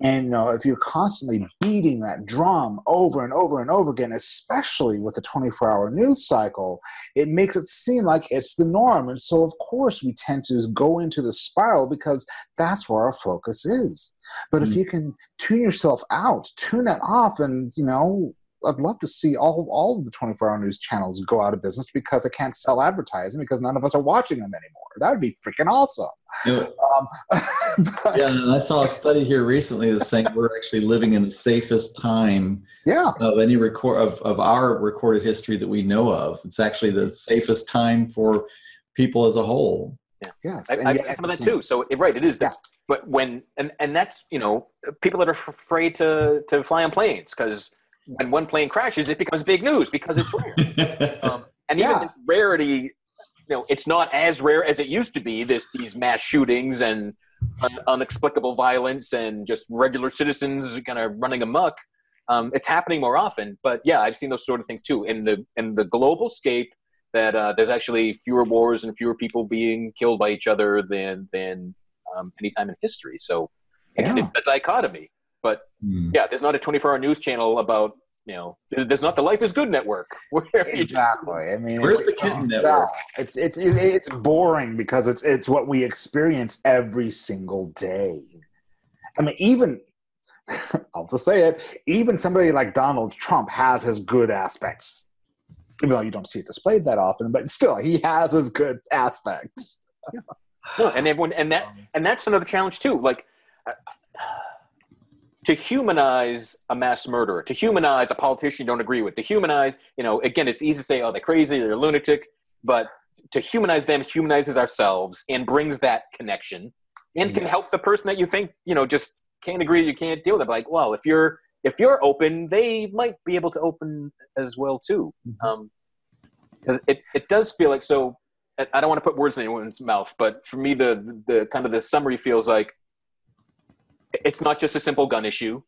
and you know if you're constantly beating that drum over and over and over again especially with the 24 hour news cycle it makes it seem like it's the norm and so of course we tend to go into the spiral because that's where our focus is but if Mm. you can tune yourself out tune that off and you know I'd love to see all all of the 24 hour news channels go out of business because I can't sell advertising because none of us are watching them anymore. That would be freaking awesome. You know, Um, but, yeah, and I saw a study here recently that's saying we're actually living in the safest time yeah, of any record of, of our recorded history that we know of. It's actually the safest time for people as a whole. yes. I, and I've yet seen at some of that too. So it, right, it is. The, Yeah. But when and and that's you know people that are f- afraid to to fly on planes because when one plane crashes, it becomes big news because it's rare. um, and even Yeah. this rarity, you know, it's not as rare as it used to be. This these mass shootings and un- unexplicable violence and just regular citizens kind of running amok. Um, it's happening more often, but yeah, I've seen those sort of things too in the in the global scape. That uh, there's actually fewer wars and fewer people being killed by each other than than um, any time in history. So again, Yeah. it's the dichotomy. But Hmm. yeah, there's not a 24 hour news channel about you know. There's not the Life is Good network where you just Exactly. I mean, Where's it's, the kitten network? It's it's it's boring because it's it's what we experience every single day. I mean, even I'll just say it. Even somebody like Donald Trump has his good aspects, even though you don't see it displayed that often. But still, he has his good aspects. No, and everyone, and that, and that's another challenge too. Like uh, to humanize a mass murderer, to humanize a politician you don't agree with, to humanize, you know, again, it's easy to say, oh, they're crazy, they're a lunatic, but to humanize them humanizes ourselves and brings that connection, and can help the person that you think, you know, just can't agree, you can't deal with it. Like, well, if you're if you're open, they might be able to open as well too. Um, 'cause it it does feel like so. I- I don't want to put words in anyone's mouth, but for me, the the kind of the summary feels like it's not just a simple gun issue.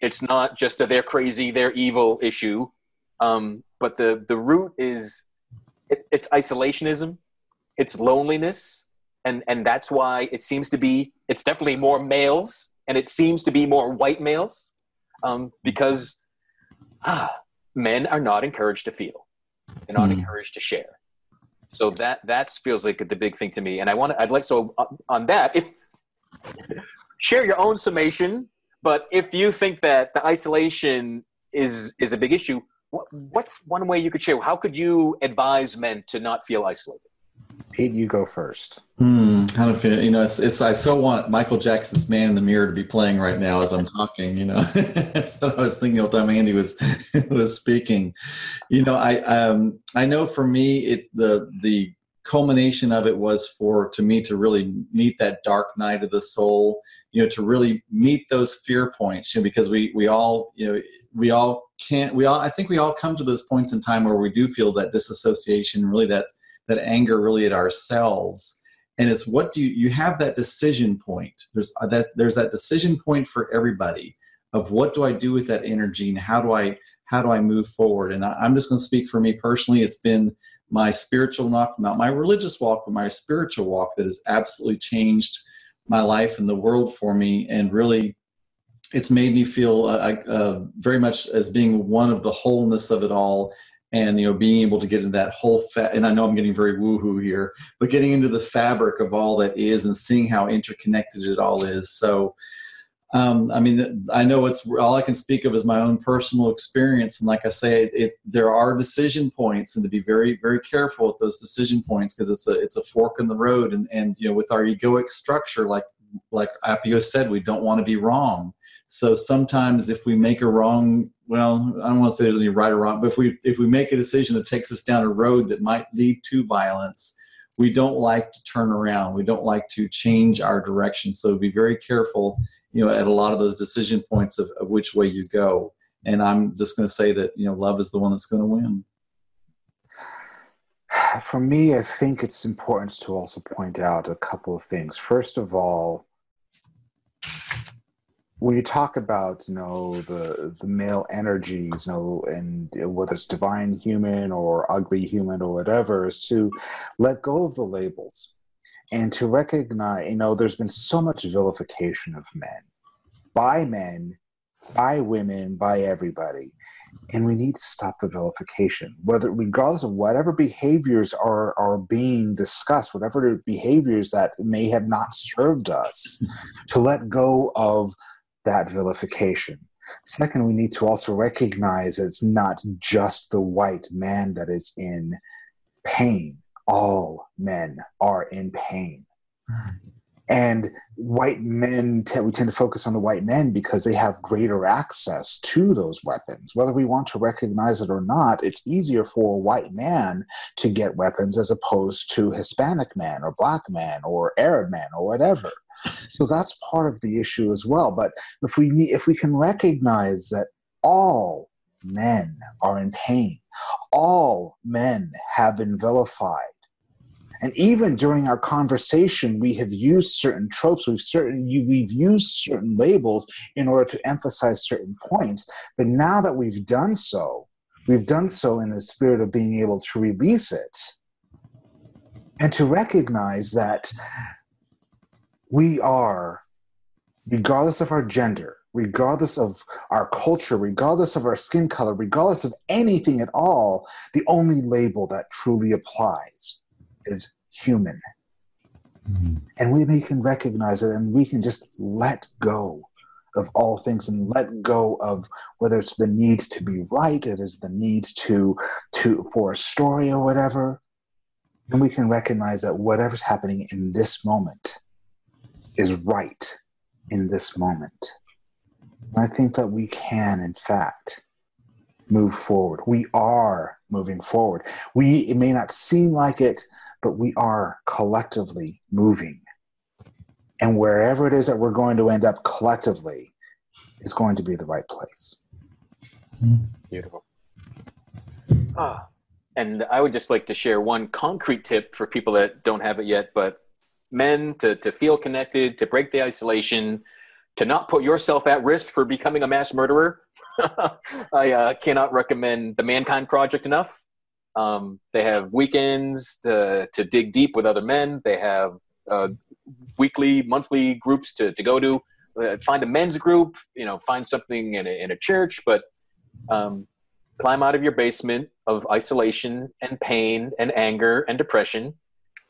It's not just a they're crazy, they're evil issue. Um, but the the root is it, it's isolationism. it's loneliness, and and that's why it seems to be. It's definitely more males, and it seems to be more white males, um, because ah, men are not encouraged to feel, they're not Hmm. encouraged to share. So that that feels like the big thing to me, and I want to. I'd like so uh, on that if share your own summation. But if you think that the isolation is is a big issue, what, what's one way you could share? How could you advise men to not feel isolated? Pete, you go first. Hmm, how to feel? You know, it's, it's. I so want Michael Jackson's "Man in the Mirror" to be playing right now as I'm talking. You know, that's what I was thinking all the time Andy was was speaking. You know, I um I know for me, it's the the culmination of it was for to me to really meet that dark night of the soul. You know, to really meet those fear points. You know, because we we all you know we all can't we all I think we all come to those points in time where we do feel that disassociation, really that that anger really at ourselves and it's what do you you have that decision point there's uh, that there's that decision point for everybody of what do i do with that energy and how do i how do i move forward and I, i'm just going to speak for me personally it's been my spiritual walk not my religious walk but my spiritual walk that has absolutely changed my life and the world for me. And really it's made me feel uh, uh, very much as being one of the wholeness of it all and you know being able to get into that whole fa- and i know i'm getting very woohoo here but getting into the fabric of all that is and seeing how interconnected it all is. So um, i mean i know it's all i can speak of is my own personal experience. And like i say it, there are decision points and to be very very careful with those decision points because it's a it's a fork in the road. And and you know with our egoic structure like like Appio said we don't want to be wrong. So sometimes if we make a wrong well i don't want to say there's any right or wrong but if we if we make a decision that takes us down a road that might lead to violence we don't like to turn around. We don't like to change our direction. So be very careful you know at a lot of those decision points of, of which way you go. And i'm just going to say that you know love is the one that's going to win. For me, I think it's important to also point out a couple of things. First of all, when you talk about you know the the male energies, you know, and whether it's divine human or ugly human or whatever, is to let go of the labels and to recognize. You know, there's been so much vilification of men by men, by women, by everybody, and we need to stop the vilification. Whether regardless of whatever behaviors are are being discussed, whatever behaviors that may have not served us, to let go of that vilification. Second, we need to also recognize it's not just the white man that is in pain. All men are in pain. Mm-hmm. And white men, te- we tend to focus on the white men because they have greater access to those weapons. Whether we want to recognize it or not, it's easier for a white man to get weapons as opposed to Hispanic man or black man or Arab man or whatever. So that's part of the issue as well. But if we need, if we can recognize that all men are in pain, all men have been vilified. And even during our conversation, we have used certain tropes. We've certain we've used certain labels in order to emphasize certain points. But now that we've done so, we've done so in the spirit of being able to release it and to recognize that we are, regardless of our gender, regardless of our culture, regardless of our skin color, regardless of anything at all, the only label that truly applies is human. Mm-hmm. And we, we can recognize it and we can just let go of all things and let go of whether it's the need to be right, it is the need to to for a story or whatever. And we can recognize that whatever's happening in this moment is right in this moment. And I think that we can, in fact, move forward. We are moving forward. We it may not seem like it, but we are collectively moving. And wherever it is that we're going to end up collectively is going to be the right place. Beautiful. Ah, and I would just like to share one concrete tip for people that don't have it yet, but men to, to feel connected, to break the isolation, to not put yourself at risk for becoming a mass murderer. I uh, cannot recommend the Mankind Project enough. Um, they have weekends to, to dig deep with other men. They have uh, weekly, monthly groups to, to go to. Uh, find a men's group, you know, find something in a, in a church, but um, climb out of your basement of isolation and pain and anger and depression.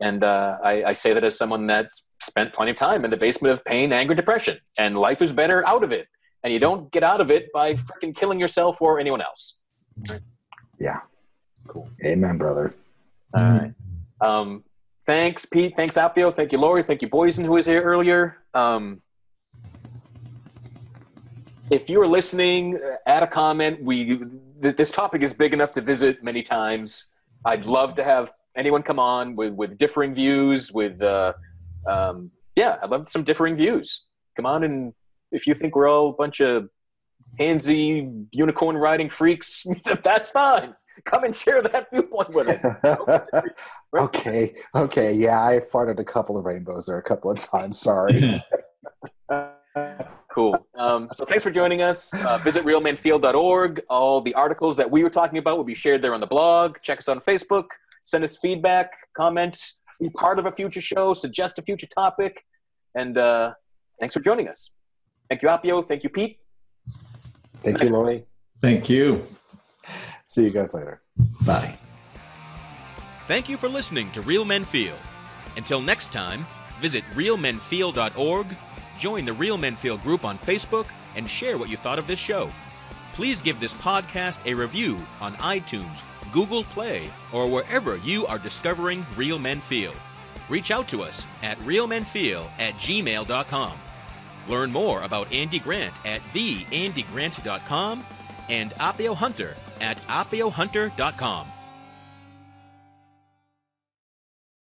And uh, I, I say that as someone that spent plenty of time in the basement of pain, anger, depression, and life is better out of it. And you don't get out of it by freaking killing yourself or anyone else. Yeah. Cool. Amen, brother. All right. Um, thanks, Pete. Thanks, Appio. Thank you, Lori. Thank you, Boysen, who was here earlier. Um, if you are listening, add a comment. We th- this topic is big enough to visit many times. I'd love to have anyone come on with with differing views. With uh, um, yeah, I'd love some differing views. Come on, and if you think we're all a bunch of handsy unicorn riding freaks, that's fine. Come and share that viewpoint with us. okay, okay, yeah, I farted a couple of rainbows there a couple of times. Sorry. Cool. Um, so thanks for joining us. Uh, visit realmenfeel.org. All the articles that we were talking about will be shared there on the blog. Check us out on Facebook. Send us feedback, comments, be part of a future show, suggest a future topic. And uh, thanks for joining us. Thank you, Appio. Thank you, Pete. Thank you, Lori. Thank you. See you guys later. Bye. Thank you for listening to Real Men Feel. Until next time, visit realmenfeel.org join the Real Men Feel group on Facebook, and share what you thought of this show. Please give this podcast a review on iTunes, Google Play, or wherever you are discovering Real Men Feel. Reach out to us at realmenfeel at gmail.com. Learn more about Andy Grant at theandygrant.com and Appio Hunter at appiohunter.com.